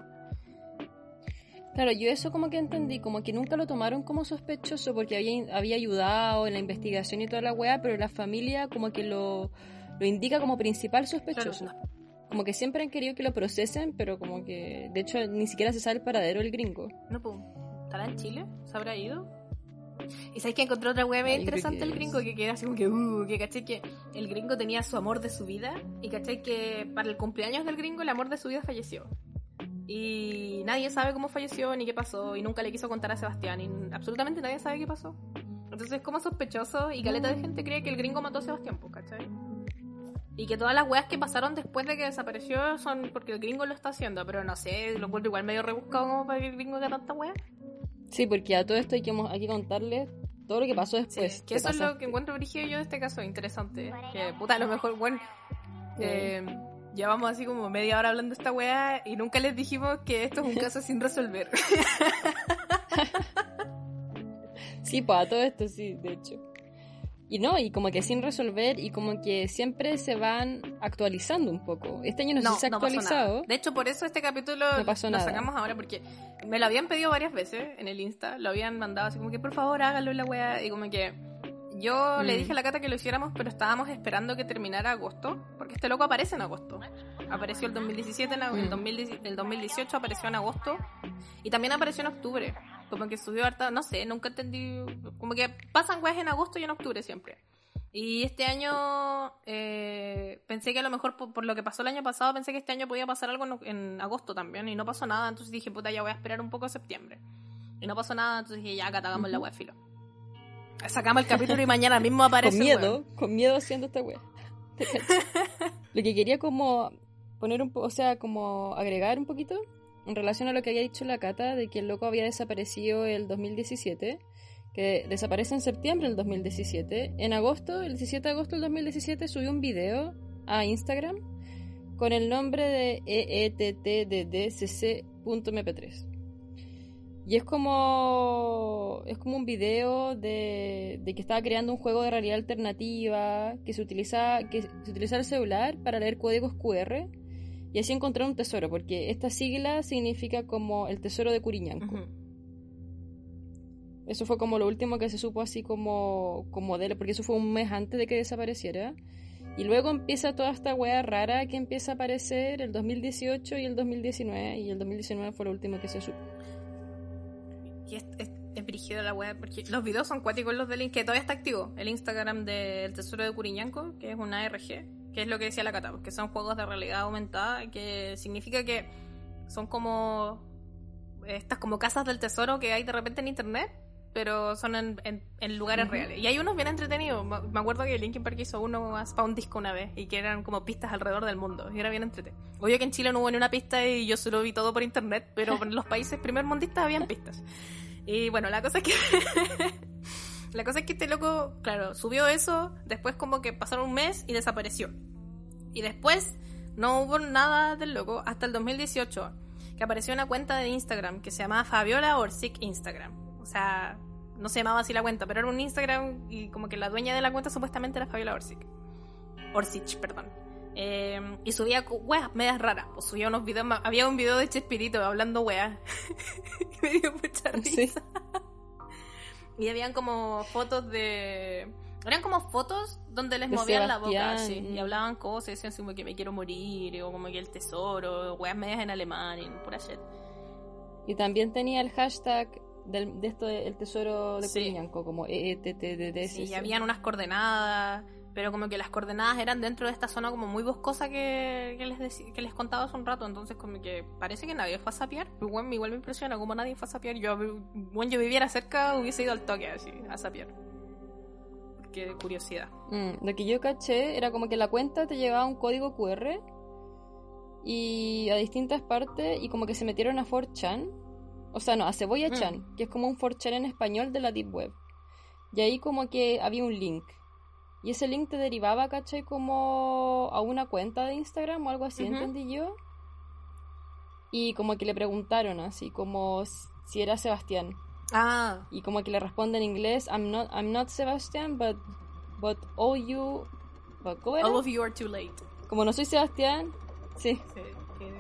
Claro, yo eso como que entendí, como que nunca lo tomaron como sospechoso porque había, había ayudado en la investigación y toda la weá, pero la familia como que lo, lo indica como principal sospechoso. Claro, Como que siempre han querido que lo procesen, pero como que, de hecho, ni siquiera se sabe el paradero del gringo. No, pues, ¿estará en Chile? ¿Se habrá ido? Y sabes que encontré otra weá bien interesante el gringo que queda así como que, uh, que caché que el gringo tenía su amor de su vida y caché que para el cumpleaños del gringo el amor de su vida falleció. Y nadie sabe cómo falleció ni qué pasó y nunca le quiso contar a Sebastián y absolutamente nadie sabe qué pasó. Entonces es como sospechoso y caleta de gente cree que el gringo mató a Sebastián, pues, ¿cachai? Y que todas las weas que pasaron después de que desapareció son porque el gringo lo está haciendo, pero no sé, lo encuentro igual medio rebuscado como para que el gringo haga tanta wea. Sí, porque a todo esto hay que, hay que contarle todo lo que pasó Sí, después. que ¿Qué eso es lo que encuentro brígido yo de este caso, interesante. Que puta, a lo mejor, bueno, eh, llevamos así como media hora hablando de esta weá y nunca les dijimos que esto es un caso sin resolver. Sí, pues a todo esto sí, de hecho. Y no, y como que sin resolver y como que siempre se van actualizando un poco. Este año no, se ha actualizado. De hecho, por eso este capítulo No pasó lo sacamos ahora, porque me lo habían pedido varias veces en el Insta, lo habían mandado así como que por favor hágalo en la weá, y como que yo le Mm. dije a la Cata que lo hiciéramos, pero estábamos esperando que terminara agosto, porque este loco aparece en agosto. Apareció el 2017, en Mm. 2010 el 2018 apareció en agosto, y también apareció en octubre. Como que subió harta, no sé, nunca entendí, como que pasan weas en agosto y en octubre siempre. Y este año eh, pensé que a lo mejor por, por lo que pasó el año pasado, pensé que este año podía pasar algo en, en agosto también y no pasó nada, entonces dije, puta, ya voy a esperar un poco a septiembre. Y no pasó nada, entonces dije, ya, acá hagamos la wea filo. Sacamos el capítulo y mañana mismo aparece. con miedo, weón. con miedo haciendo esta wea. Lo que quería como poner un o sea, como agregar un poquito en relación a lo que había dicho la Cata de que el loco había desaparecido el 2017, que desaparece en septiembre del 2017. En agosto, el 17 de agosto del 2017, subió un video a Instagram con el nombre de E eettddcc.mp3. Y es como. Es como un video de, de que estaba creando un juego de realidad alternativa que se utiliza, que se utiliza el celular para leer códigos QR y así encontrar un tesoro, porque esta sigla significa como el tesoro de Curiñanco. Eso fue como lo último que se supo así como, como de él, porque eso fue un mes antes de que desapareciera. Y luego empieza toda esta wea rara que empieza a aparecer el 2018 y el 2019, y el 2019 fue lo último que se supo. Y es, es, es brígido la web, porque los videos son cuáticos los del que todavía está activo. El Instagram del Tesoro de Curiñanco, que es una ARG, que es lo que decía la Cata, que son juegos de realidad aumentada, que significa que son como estas como casas del tesoro que hay de repente en internet, pero son en, en- en lugares reales. Y hay unos bien entretenidos. Me acuerdo que Linkin Park hizo uno para un disco una vez y que eran como pistas alrededor del mundo. Y era bien entretenido. Obvio que en Chile no hubo ni una pista y yo solo vi todo por internet, pero en los países primer mundistas habían pistas. Y bueno, la cosa es que. la cosa es que este loco, claro, subió eso, después como que pasaron un mes y desapareció. Y después no hubo nada del loco hasta el 2018, que apareció una cuenta de Instagram que se llamaba Fabiola Orsic Instagram. O sea, no se llamaba así la cuenta, pero era un Instagram y como que la dueña de la cuenta supuestamente era Fabiola Orsic. Orsic, perdón. Eh, y subía weas medias raras. Pues subía unos videos, había un video de Chespirito hablando weas. Me dio mucha risa. Sí. Y habían como fotos de. Eran como fotos donde les De movían la boca, sí, y hablaban cosas, decían como que me quiero morir, o como que el tesoro, weas medias en alemán, y pura shit. Y también tenía el hashtag del, de esto del tesoro de Sí. Culiñanco, como E EETTDD. Sí, y habían unas coordenadas, pero como que las coordenadas eran dentro de esta zona como muy boscosa que, que les, que les contaba hace un rato, entonces como que parece que nadie fue a sapear. Pero bueno, igual me impresiona como nadie fue a sapear. Yo, bueno, yo viviera cerca, hubiese ido al toque así, a sapear. Qué curiosidad. Mm, lo que yo caché era como que la cuenta te llevaba un código QR y a distintas partes y como que se metieron a 4chan. O sea, no, a Cebolla Chan, que es como un 4chan en español de la Deep Web. Y ahí como que había un link. Y ese link te derivaba, ¿cachai? Como a una cuenta de Instagram o algo así, entendí yo. Y como que le preguntaron así, como si era Sebastián. Ah, Y como que le responde en inglés, I'm not, I'm not Sebastian, but, but all you... but- ¿Cómo era? all of you are too late. Como no soy Sebastián, sí, Sí, que-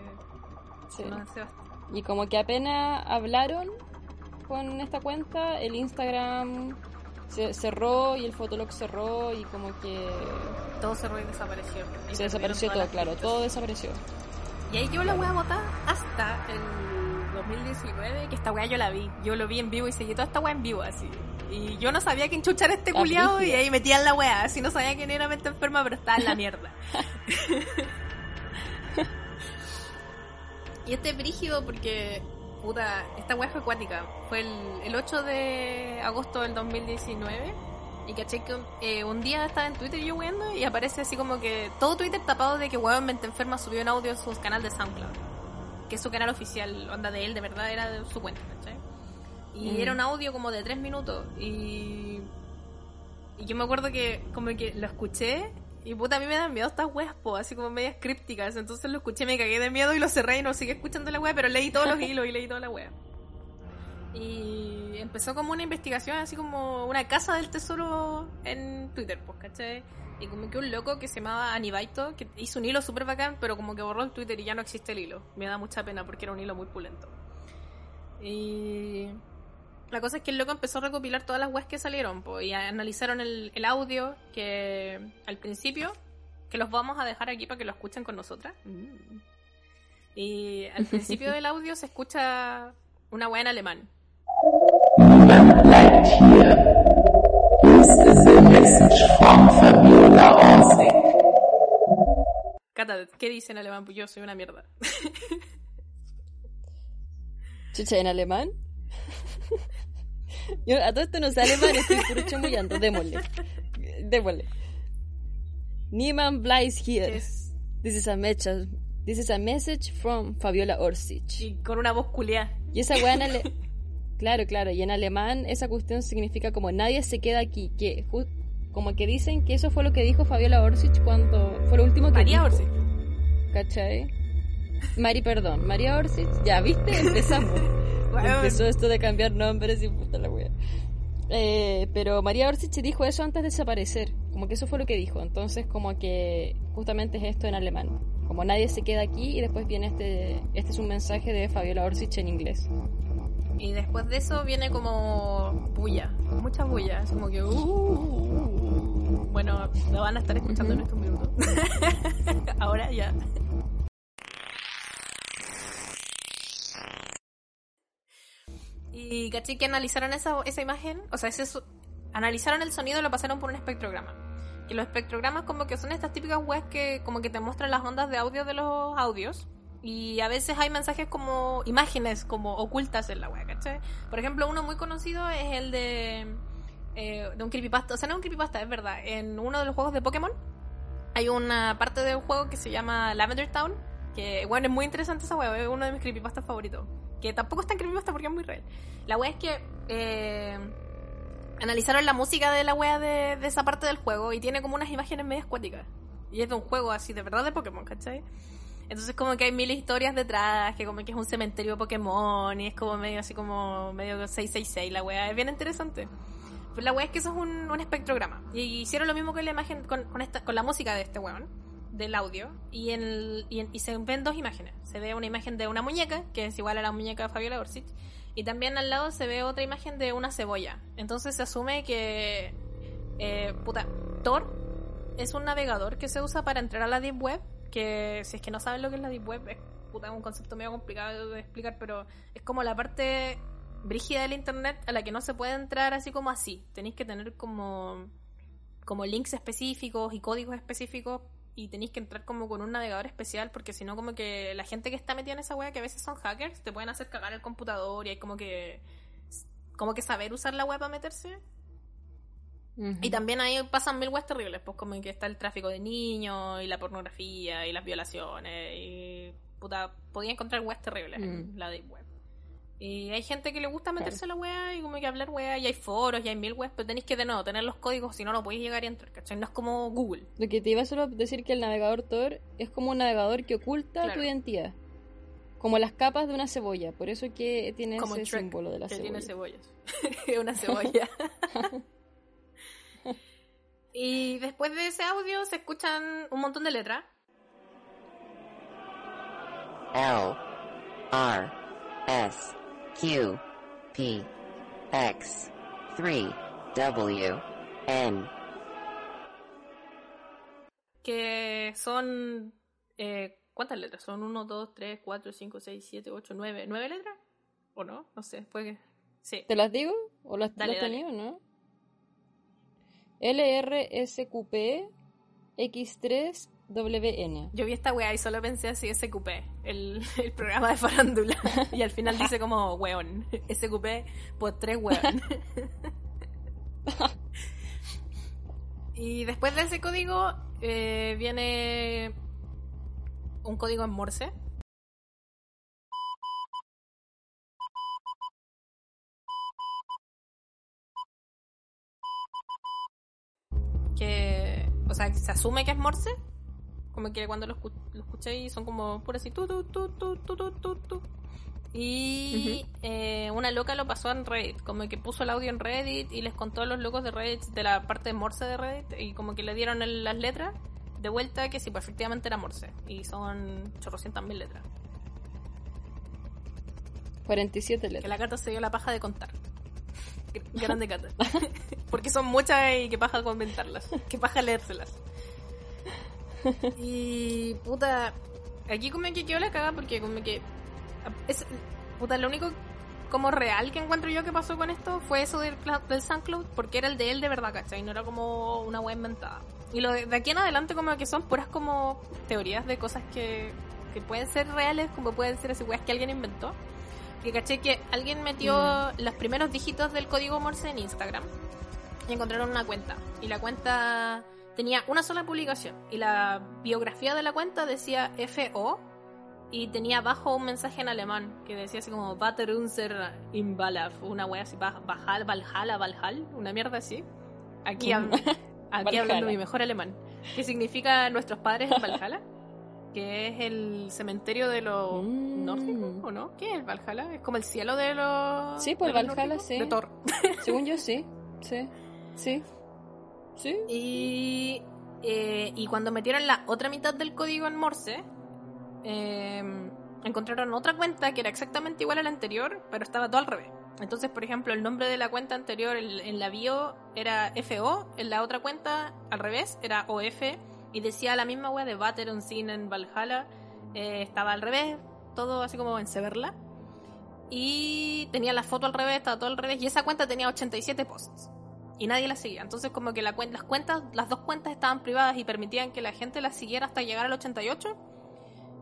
sí. no, Sebastián. Y como que apenas hablaron con esta cuenta, el Instagram se cerró y el Fotolog cerró y como que Todo cerró y desapareció. Y se desapareció todo, claro, todo desapareció. Y ahí yo la voy a votar hasta el 2019, que esta weá yo la vi. Yo lo vi en vivo y seguí toda esta weá en vivo así. Y yo no sabía quién chuchar este culiado y ahí metían la weá. Así no sabía quién era mente enferma, pero estaba en la mierda. y este es brígido porque, puta, esta weá fue acuática. Fue el, el 8 de agosto del 2019. Y caché que eh, un día estaba en Twitter yo weando y aparece así como que todo Twitter tapado de que weón mente enferma subió un audio a su canal de SoundCloud. Que es su canal oficial, onda de él, de verdad era de su cuenta, ¿cachai? Y Mm. era un audio como de tres minutos. Y, y yo me acuerdo que como que lo escuché y puta a mí me dan miedo estas weas, po, así como medias crípticas. Entonces lo escuché, me cagué de miedo y lo cerré y no sigue escuchando la wea, pero leí todos los hilos y leí toda la wea. Y empezó como una investigación, así como una casa del tesoro en Twitter, pues, ¿cachai? Y como que un loco que se llamaba Anibaito, que hizo un hilo súper bacán, pero como que borró el Twitter y ya no existe el hilo. Me da mucha pena porque era un hilo muy pulento. Y la cosa es que el loco empezó a recopilar todas las webs que salieron, pues, y analizaron el, el audio que al principio, que los vamos a dejar aquí para que lo escuchen con nosotras. Mm. Y al principio del audio se escucha una wea en alemán. Cata, ¿qué dice en alemán? Pues yo soy una mierda. Chucha, ¿en alemán? Yo a todo esto no sé alemán, estoy puro chamullando, démosle. Démosle. Niemand bleibt This is a message, this is a message from Fabiola Orsic. y con una voz culiada. Y esa weá en ale- Claro, claro, y en alemán esa cuestión significa como nadie se queda aquí, que como que dicen que eso fue lo que dijo Fabiola Orsic cuando fue lo último que María dijo. Orsic. ¿Cachai? Mari, perdón, María Orsic, ya, ¿viste? Empezamos. Empezó esto de cambiar nombres y puta la wea. Eh, pero María Orsic dijo eso antes de desaparecer. Como que eso fue lo que dijo. Entonces, como que justamente es esto en alemán. Como nadie se queda aquí y después viene este. Este es un mensaje de Fabiola Orsic en inglés. Y después de eso viene como bulla, mucha bulla, es como que uh, bueno, lo van a estar escuchando en estos minutos. Ahora ya. Y caché que analizaron esa, esa imagen, o sea, ese, analizaron el sonido y lo pasaron por un espectrograma. Que los espectrogramas como que son estas típicas webs que como que te muestran las ondas de audio de los audios. Y a veces hay mensajes como imágenes como ocultas en la wea, ¿cachai? Por ejemplo, uno muy conocido es el de, eh, de un creepypasta. O sea, no es un creepypasta, es verdad. En uno de los juegos de Pokémon hay una parte del juego que se llama Lavender Town. Que, bueno, es muy interesante esa wea. Es uno de mis creepypastas favoritos. Que tampoco es tan creepypasta porque es muy real. La wea es que... Eh, analizaron la música de la wea de, esa parte del juego y tiene como unas imágenes medias cuáticas. Y es de un juego así, de verdad de Pokémon, ¿cachai? Entonces como que hay mil historias detrás, que como que es un cementerio de Pokémon y es como medio así como medio 666 la wea. Es bien interesante. Pues la wea es que eso es un, espectrograma. Y hicieron lo mismo con la imagen, con, con, esta, con la música de este weón, del audio. Y, el- y, se ven dos imágenes. Se ve una imagen de una muñeca, que es igual a la muñeca de Fabiola Orsic. Y también al lado se ve otra imagen de una cebolla. Entonces se asume que... Eh, puta, Tor es un navegador que se usa para entrar a la Deep Web. Que si es que no saben lo que es la Deep Web, es puta, un concepto medio complicado de explicar, pero es como la parte brígida del Internet a la que no se puede entrar así como así. Tenéis que tener como, como links específicos y códigos específicos y tenéis que entrar como con un navegador especial porque si no como que la gente que está metida en esa web que a veces son hackers te pueden hacer cagar el computador y hay como que como que saber usar la web para meterse y también ahí pasan mil weas terribles, pues como que está el tráfico de niños y la pornografía y las violaciones y puta, podía encontrar weas terribles en Mm. la deep web. Y hay gente que le gusta meterse a la wea y como que hablar wea y hay foros y hay mil weas, pero tenéis que de nuevo tener los códigos, si no no podéis llegar y entrar, ¿cachai? No es como Google. Lo que te iba solo a decir que el navegador Tor es como un navegador que oculta Claro. tu identidad. Como las capas de una cebolla. Por eso que tiene Como ese símbolo de la que cebolla. tiene cebollas. Es una cebolla. y después de ese audio se escuchan un montón de letras. L R S Q P X 3 W N que son... Eh, ¿Cuántas letras? ¿Son 1, 2, 3, 4, 5, 6, 7, 8, 9? ¿9 letras? ¿O no? No sé, puede que... Sí. ¿Te las digo? ¿O las, Dale, las dale. tenía o no? LRSQP X3WN. Yo vi esta weá y solo pensé así, SQP, el, el programa de farándula. Y al final dice como weón. SQP, pues tres weón. y después de ese código eh, viene un código en Morse. Que, o sea, se asume que es Morse. Como que cuando lo, lo escuchéis son como puro así tu tu tu tu tu tu tu. Y uh -huh. eh, una loca lo pasó en Reddit, como que puso el audio en Reddit y les contó a los locos de Reddit de la parte de Morse de Reddit y como que le dieron el, las letras de vuelta que sí, pues efectivamente era Morse y son chorrocientas mil letras. 47 letras. Que la carta se dio la paja de contar. Grande carta. Porque son muchas y que paja comentarlas, que paja leérselas. Y puta, aquí como que quedó la caga porque como que es puta lo único como real que encuentro yo que pasó con esto fue eso del, del SoundCloud porque era el de él de verdad, ¿cachai? No era como una web inventada. Y lo de, de aquí en adelante como que son puras como teorías de cosas que, que pueden ser reales, como pueden ser así weas que alguien inventó. Que caché que alguien metió los primeros dígitos del código Morse en Instagram y encontraron una cuenta. Y la cuenta tenía una sola publicación. Y la biografía de la cuenta decía FO y tenía abajo un mensaje en alemán que decía así como Vaterunser in Valhalla, una wea así, Val- Valhalla, Valhalla, Valhalla, una mierda así. Aquí, aquí hablando mi mejor alemán. Que significa nuestros padres en Valhalla, que es el cementerio de los Mm. nórdicos, ¿o no? ¿Qué es el Valhalla? Es como el cielo de los. Sí, pues Valhalla, nórdicos, sí. De Thor. Según yo, sí. Sí. Sí. Sí. Y, eh, y cuando metieron la otra mitad del código en Morse, eh, encontraron otra cuenta que era exactamente igual a la anterior, pero estaba todo al revés. Entonces, por ejemplo, el nombre de la cuenta anterior en, la bio era FO, en la otra cuenta al revés era OF, y decía la misma wea de Bateron Sin en Valhalla, eh, estaba al revés, todo así como en Severla. Y tenía la foto al revés, estaba todo al revés, y esa cuenta tenía 87 posts y nadie la seguía. Entonces como que la cuen- las cuentas, las dos cuentas estaban privadas y permitían que la gente las siguiera hasta llegar al 88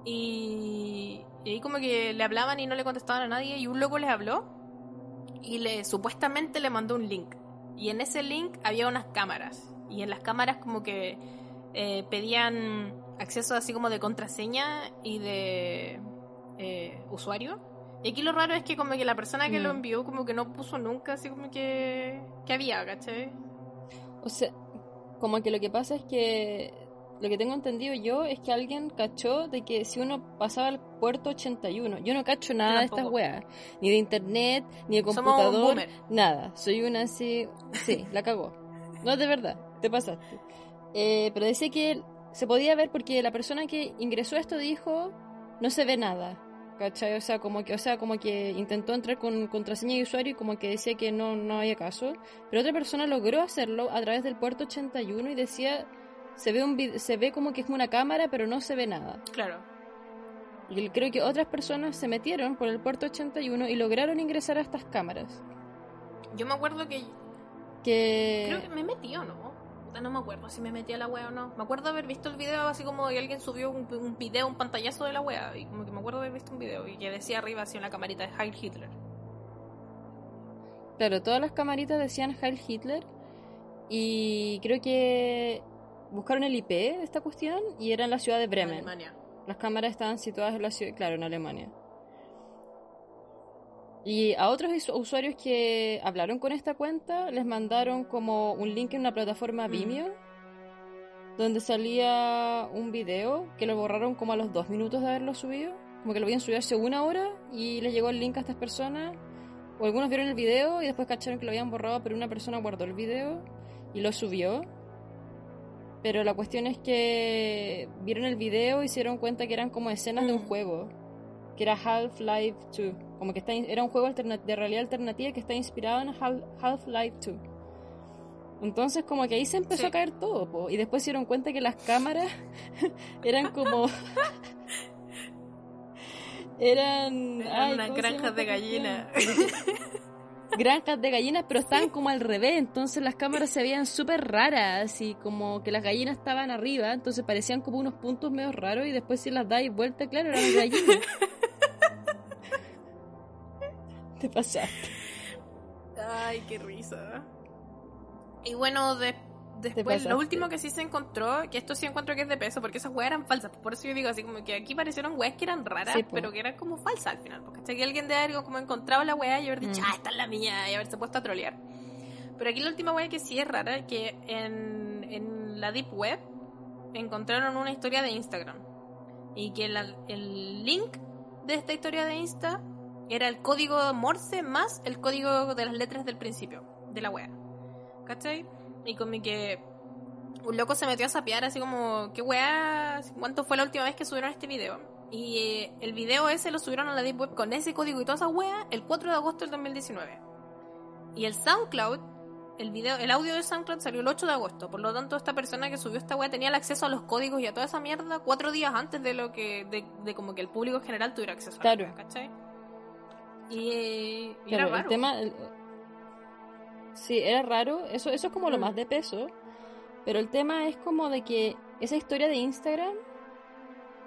y, Y ahí como que le hablaban y no le contestaban a nadie y un loco les habló y le supuestamente le mandó un link. Y en ese link había unas cámaras. Y en las cámaras como que eh, pedían acceso así como de contraseña y de eh, usuario. Y aquí lo raro es que como que la persona que lo Mm. envió como que no puso nunca así como que, que había, ¿cachai? O sea, como que lo que pasa es que lo que tengo entendido yo es que alguien cachó de que si uno pasaba al puerto 81, yo no cacho nada de estas weas, ni de internet, ni de computador, nada. Soy una así, sí, la cagó. No, de verdad, te pasaste. Eh, pero decía que se podía ver porque la persona que ingresó a esto dijo, no se ve nada. ¿Cachai? O sea, como que, o sea, como que intentó entrar con contraseña de usuario y como que decía que no, no había caso. Pero otra persona logró hacerlo a través del puerto 81 y decía, se ve, un se ve como que es una cámara, pero no se ve nada. Claro. Y creo que otras personas se metieron por el puerto 81 y lograron ingresar a estas cámaras. Yo me acuerdo que Que... Creo que me metí o no. Puta, No me acuerdo si me metí a la wea o no. Me acuerdo haber visto el video así como que alguien subió un, un video, un pantallazo de la wea. Y como que me acuerdo haber visto un video y que decía arriba así una camarita de Heil Hitler. Claro, todas las camaritas decían Heil Hitler y creo que buscaron el IP de esta cuestión y era en la ciudad de En Bremen. Alemania. Las cámaras estaban situadas en la ciudad, claro, en Alemania. Y a otros usu- usuarios que hablaron con esta cuenta les mandaron como un link en una plataforma Mm. Vimeo donde salía un video que lo borraron como a los dos minutos de haberlo subido. Como que lo habían subido hace una hora y les llegó el link a estas personas. O algunos vieron el video y después cacharon que lo habían borrado, pero una persona guardó el video y lo subió. Pero la cuestión es que vieron el video y se dieron cuenta que eran como escenas de un Mm. juego. Que era Half-Life 2. Como que está, era un juego de realidad alternativa que está inspirado en Hal- Half-Life 2. Entonces como que ahí se empezó Sí. a caer todo. po, y después se dieron cuenta que las cámaras eran como... eran... Eran unas ¿cómo se llama granjas de esta cuestión? gallina. granjas de gallinas, pero estaban como al revés, entonces las cámaras se veían súper raras y como que las gallinas estaban arriba, entonces parecían como unos puntos medio raros y después si las dais vuelta, claro, eran gallinas. Te pasaste. Ay, qué risa. Y bueno, de- después, lo último que sí se encontró, que esto sí encuentro que es de peso, porque esas weas eran falsas. Por eso yo digo así como que aquí parecieron weas que eran raras, Sí, pero que eran como falsas al final. Porque hasta que alguien de algo como encontraba la wea y haber dicho, Mm. ah, esta es la mía, y haberse puesto a trolear. Pero aquí la última wea que sí es rara, que en, en la Deep Web encontraron una historia de Instagram. Y que la- el link de esta historia de Insta era el código Morse más el código de las letras del principio de la wea. ¿Cachai? Y como que un loco se metió a sapear así como, ¿qué wea? ¿Cuánto fue la última vez que subieron este video? Y eh, el video ese lo subieron a la Deep Web con ese código y toda esa wea el 4 de agosto del 2019. Y el SoundCloud, el video, el audio de SoundCloud salió el 8 de agosto. Por lo tanto, esta persona que subió esta wea tenía el acceso a los códigos y a toda esa mierda cuatro días antes de lo que, de, de como que el público en general tuviera acceso a la Claro. wea, ¿cachai? Y, eh, y el tema... el- Sí, era raro, eso, eso es como lo Mm. más de peso, pero el tema es como de que esa historia de Instagram...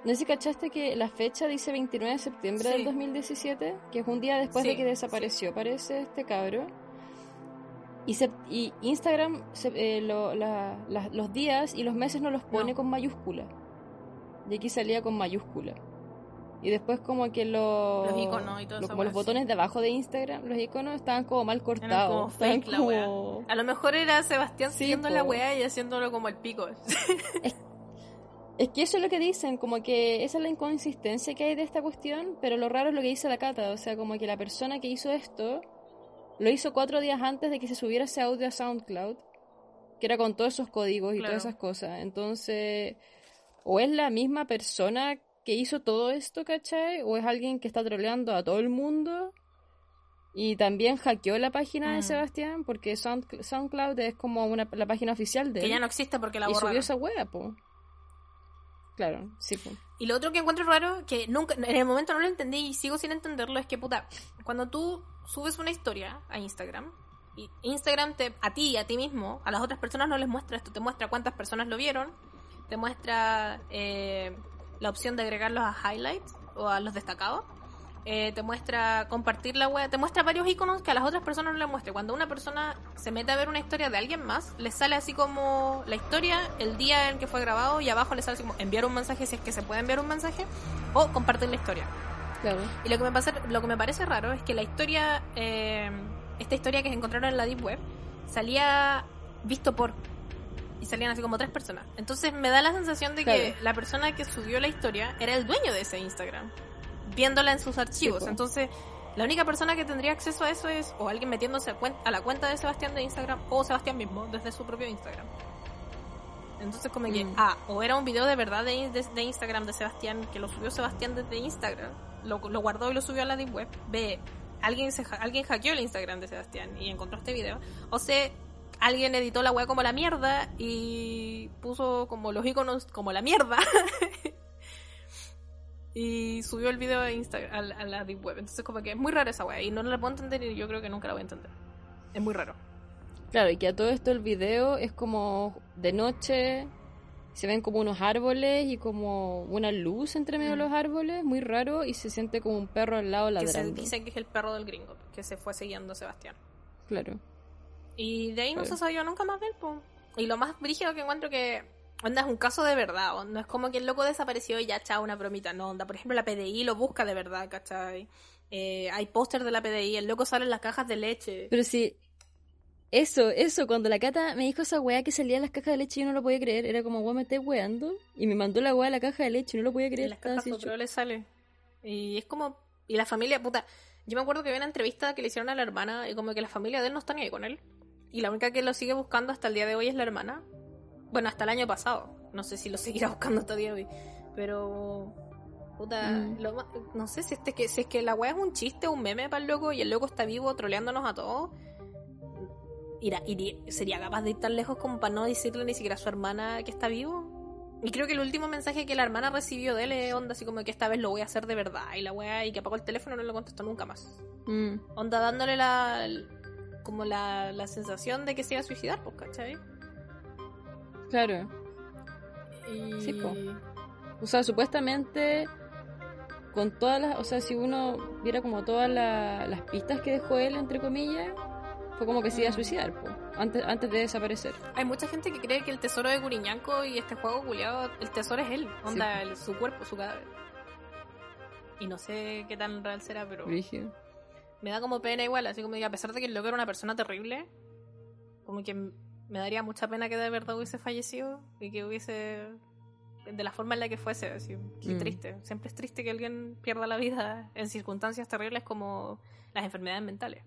No sé si cachaste que la fecha dice 29 de septiembre Sí. del 2017, que es un día después de Sí, que desapareció, parece este cabro. Y, se- y Instagram se- eh, lo- la- la- los días y los meses no los pone No. con mayúscula. Y aquí salía con mayúscula. Y después como que los, Los iconos y todo lo- eso, como los botones de abajo de Instagram, los iconos estaban como mal cortados. como fake la como- wea. A lo mejor era Sebastián siguiendo la wea y haciéndolo como el pico. Es que eso es lo que dicen, como que esa es la inconsistencia que hay de esta cuestión, pero lo raro es lo que dice la Cata, o sea, como que la persona que hizo esto lo hizo cuatro días antes de que se subiera ese audio a SoundCloud, que era con todos esos códigos y Claro. todas esas cosas. Entonces, o es la misma persona que hizo todo esto, ¿cachai? O es alguien que está troleando a todo el mundo y también hackeó la página de Mm. Sebastián, porque Sound- SoundCloud es como una, la página oficial de que él. ya no existe porque la y subió borraron. esa wea, po. Claro, sí, po. Y lo otro que encuentro raro, que nunca, en el momento no lo entendí y sigo sin entenderlo, es que, puta, cuando tú subes una historia a Instagram, y Instagram te, a ti, a ti mismo, a las otras personas no les muestra esto, te muestra cuántas personas lo vieron, te muestra eh, la opción de agregarlos a highlights, o a los destacados. Eh, te muestra compartir la web, te muestra varios iconos que a las otras personas no les muestra. Cuando una persona se mete a ver una historia de alguien más, le sale así como la historia, el día en que fue grabado y abajo le sale así como enviar un mensaje si es que se puede enviar un mensaje o compartir la historia. Claro. Y lo que me, pasa, lo que me parece raro es que la historia, eh, esta historia que se encontraron en la Deep Web, salía visto por. Y salían así como tres personas. Entonces me da la sensación de que Claro. la persona que subió la historia era el dueño de ese Instagram, viéndola en sus archivos. Entonces, la única persona que tendría acceso a eso es o alguien metiéndose a, la cuenta de Sebastián de Instagram o Sebastián mismo, desde su propio Instagram. Entonces como que, Mm. ah, o era un video de verdad de, de- de Instagram de Sebastián, que lo subió Sebastián desde Instagram, lo, lo guardó y lo subió a la Deep Web, B, alguien, se, alguien hackeó el Instagram de Sebastián y encontró este video, o C, alguien editó la web como la mierda y puso como los iconos como la mierda y subió el video a, Instagram, a, la- a la Deep Web. Entonces como que es muy raro esa web y no la puedo entender y yo creo que nunca la voy a entender. Es muy raro. Claro, y que a todo esto el video es como de noche, se ven como unos árboles y como una luz entre medio de Mm. los árboles, muy raro, y se siente como un perro al lado Que se ladrando. dice que es el perro del gringo, que se fue siguiendo a Sebastián. Claro. Y de ahí no se sabía nunca más de él, po. Y lo más brígido que encuentro que onda es un caso de verdad, no es como que el loco desapareció y ya chao una bromita, no, onda, por ejemplo la PDI lo busca de verdad, ¿cachai? Eh, hay póster de la PDI, el loco sale en las cajas de leche. Pero sí, eso, eso, cuando la Cata me dijo esa weá que salía en las cajas de leche yo no lo podía creer, era como, weá, me estés weando, y me mandó la weá a la caja de leche y no lo podía En creer. las estaba cajas otro le sale. Y es como, y la familia, puta, yo me acuerdo que había una entrevista que le hicieron a la hermana y como que la familia de él no está ni ahí con él. Y la única que lo sigue buscando hasta el día de hoy es la hermana. Bueno, hasta el año pasado. No sé si lo seguirá buscando hasta el día de hoy. Pero. Puta, Mm. lo no sé si, este que, si es que la weá es un chiste, un meme para el loco y el loco está vivo troleándonos a todos. Irá, iría- sería capaz de ir tan lejos como para no decirle ni siquiera a su hermana que está vivo. Y creo que el último mensaje que la hermana recibió de él es onda así como que esta vez lo voy a hacer de verdad. Y la weá, y que apagó el teléfono y no lo contestó nunca más. Mm, Onda dándole la. Como la, la sensación de que se iba a suicidar, pues, ¿cachai? claro. Y... Sí, po. O sea, supuestamente con todas las, o sea, si uno viera como todas la- las pistas que dejó él, entre comillas, fue como que se iba a Mm. suicidar, po, antes, antes de desaparecer. Hay mucha gente que cree que el tesoro de Guriñanco y este juego culiado, el tesoro es él. Onda, el- su cuerpo, su cadáver. Y no sé qué tan real será, pero Brígido. Me da como pena igual. Así como que a pesar de que el loco era una persona terrible, como que me daría mucha pena que de verdad hubiese fallecido y que hubiese. de la forma en la que fuese. Así, qué Mm. triste. Siempre es triste que alguien pierda la vida en circunstancias terribles como las enfermedades mentales.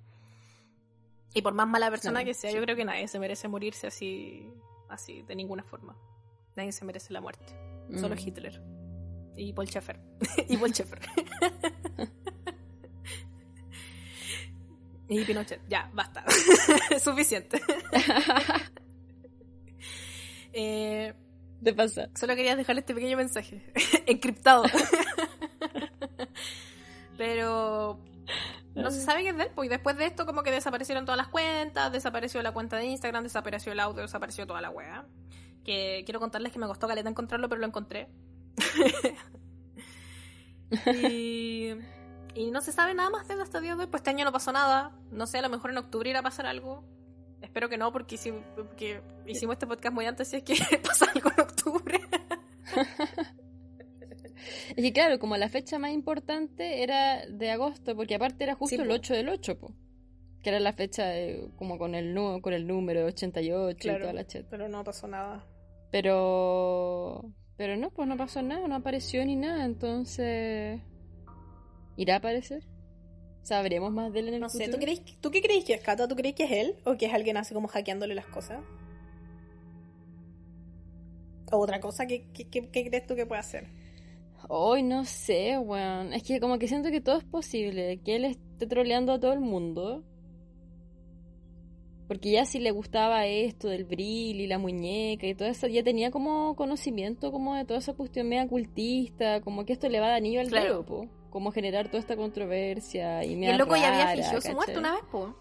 Y por más mala persona Claro, que sea, sí. yo creo que nadie se merece morirse así, así, de ninguna forma. Nadie se merece la muerte. Solo Mm. Hitler. Y Paul Schaeffer. y Paul Schaeffer. y Pinochet. Ya, basta. Suficiente. Eh, ¿Te pasa? solo quería dejar este pequeño mensaje. Encriptado. Pero no se sabe qué es de él, pues y después de esto como que desaparecieron todas las cuentas, desapareció la cuenta de Instagram, desapareció el audio, desapareció toda la wea. Que quiero contarles que me costó caleta encontrarlo, pero lo encontré. y, y no se sabe nada más de él hasta el día de hoy, pues este año no pasó nada. No sé, a lo mejor en octubre irá a pasar algo. Espero que no, porque, hicimos- porque hicimos este podcast muy antes si es que pasa algo en octubre. Es que claro, como la fecha más importante era de agosto, porque aparte era justo Sí, el po. 8 del 8, po. Que era la fecha de- como con el, con el número 88 y toda la chat. pero no pasó nada. Pero. Pero no, pues no pasó nada, no apareció ni nada, entonces. ¿Irá a aparecer? ¿Sabremos más de él en el No sé? ¿tú, crees, ¿tú qué crees que es, Cata? ¿Tú crees que es él? ¿O que es alguien así como hackeándole las cosas? ¿O otra cosa? ¿Qué, qué, qué- qué crees tú que puede hacer? Hoy no sé, weón. Es que como que siento que todo es posible. Que él esté troleando a todo el mundo. Porque ya si le gustaba esto del brill y la muñeca y todo eso, ya tenía como conocimiento como de toda esa cuestión media cultista, como que esto le va de anillo al Claro. dedo, po. Como generar toda esta controversia y, Y media el loco ya había fingido su muerte una vez, po.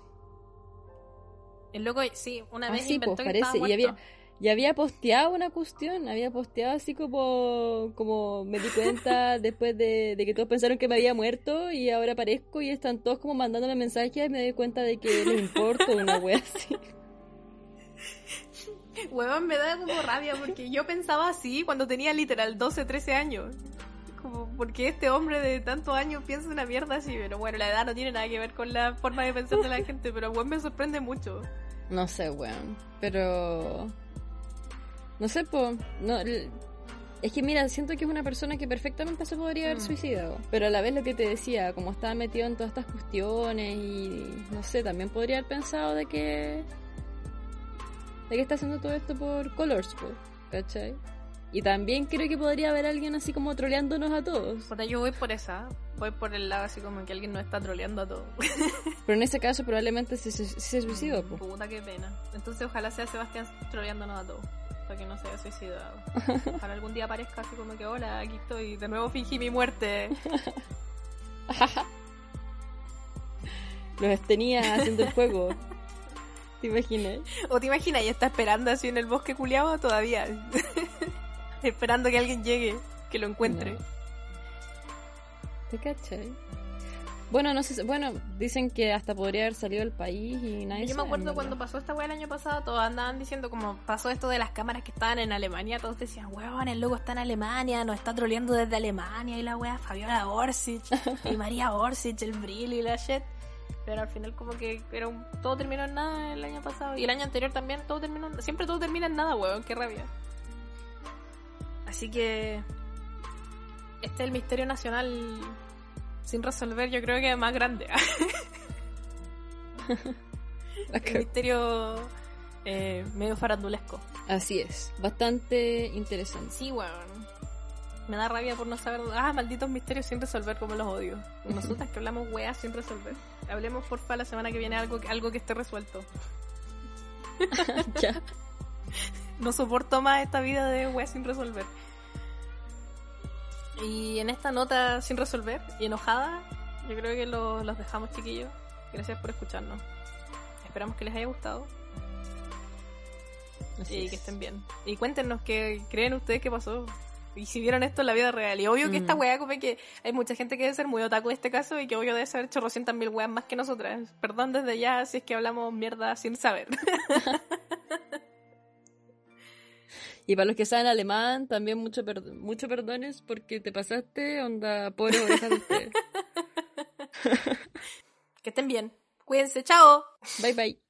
El loco, sí, una Ah, vez sí, inventó pues que estaba parece. Y muerto. había, Y había posteado una cuestión, había posteado así como, como me di cuenta después de, de que todos pensaron que me había muerto y ahora aparezco y están todos como mandándome mensajes y me doy cuenta de que les importo una wea así. Huevón, me da como rabia porque yo pensaba así cuando tenía literal 12, 13 años. Porque este hombre de tantos años piensa una mierda así? Pero bueno, la edad no tiene nada que ver con la forma de pensar de la gente, pero weón me sorprende mucho. No sé, weón. Pero. No sé, po. No, es que mira, siento que es una persona que perfectamente se podría haber Mm. suicidado. Pero a la vez lo que te decía, como estaba metido en todas estas cuestiones y. No sé, también podría haber pensado de que. de que está haciendo todo esto por Colors. ¿Cachai? Y también creo que podría haber alguien así como troleándonos a todos. Puta, yo voy por esa. Voy por el lado así como que alguien nos está troleando a todos. Pero en ese caso probablemente se, se, se suicidó. Puta, qué pena. Entonces ojalá sea Sebastián troleándonos a todos. Para que no se haya suicidado. Ojalá algún día aparezca así como que, hola, aquí estoy. De nuevo fingí mi muerte. Los tenía haciendo el juego. ¿Te imaginas? O te imaginas, ya está esperando así en el bosque culiado todavía. Esperando que alguien llegue, que lo encuentre. No. ¿Te cachai? Bueno, no sé, bueno, dicen que hasta podría haber salido del país y nadie Yo me acuerdo cuando pasó esta weá el año pasado, todos andaban diciendo como pasó esto de las cámaras que estaban en Alemania, todos decían, weón, el loco está en Alemania, nos está troleando desde Alemania y la weá Fabiola Orsic y María Orsic, el Brill y la shit. Pero al final como que era un- todo terminó en nada el año pasado y el año anterior también todo terminó, siempre todo termina en nada, weón, qué rabia. Así que este es el misterio nacional sin resolver, yo creo que es más grande. el misterio eh, medio farandulesco. Así es, bastante interesante. Sí, weón. Me da rabia por no saber. Ah, malditos misterios sin resolver, como los odio. Nosotras que hablamos weas sin resolver. Hablemos porfa la semana que viene algo, algo que esté resuelto. ya. No soporto más esta vida de weas sin resolver. Y en esta nota sin resolver y enojada, yo creo que lo- los dejamos, chiquillos. Gracias por escucharnos. Esperamos que les haya gustado Así y es. que estén bien. Y cuéntenos qué creen ustedes que pasó. Y si vieron esto en la vida real. Y obvio que esta Mm. weá, como que hay mucha gente que debe ser muy otaku en este caso y que obvio debe saber chorrocientas mil weas más que nosotras. Perdón desde ya si es que hablamos mierda sin saber. Y para los que saben alemán, también mucho, mucho perdones porque te pasaste, onda, pobre orejas de ustedes. que estén bien. Cuídense, chao. Bye bye.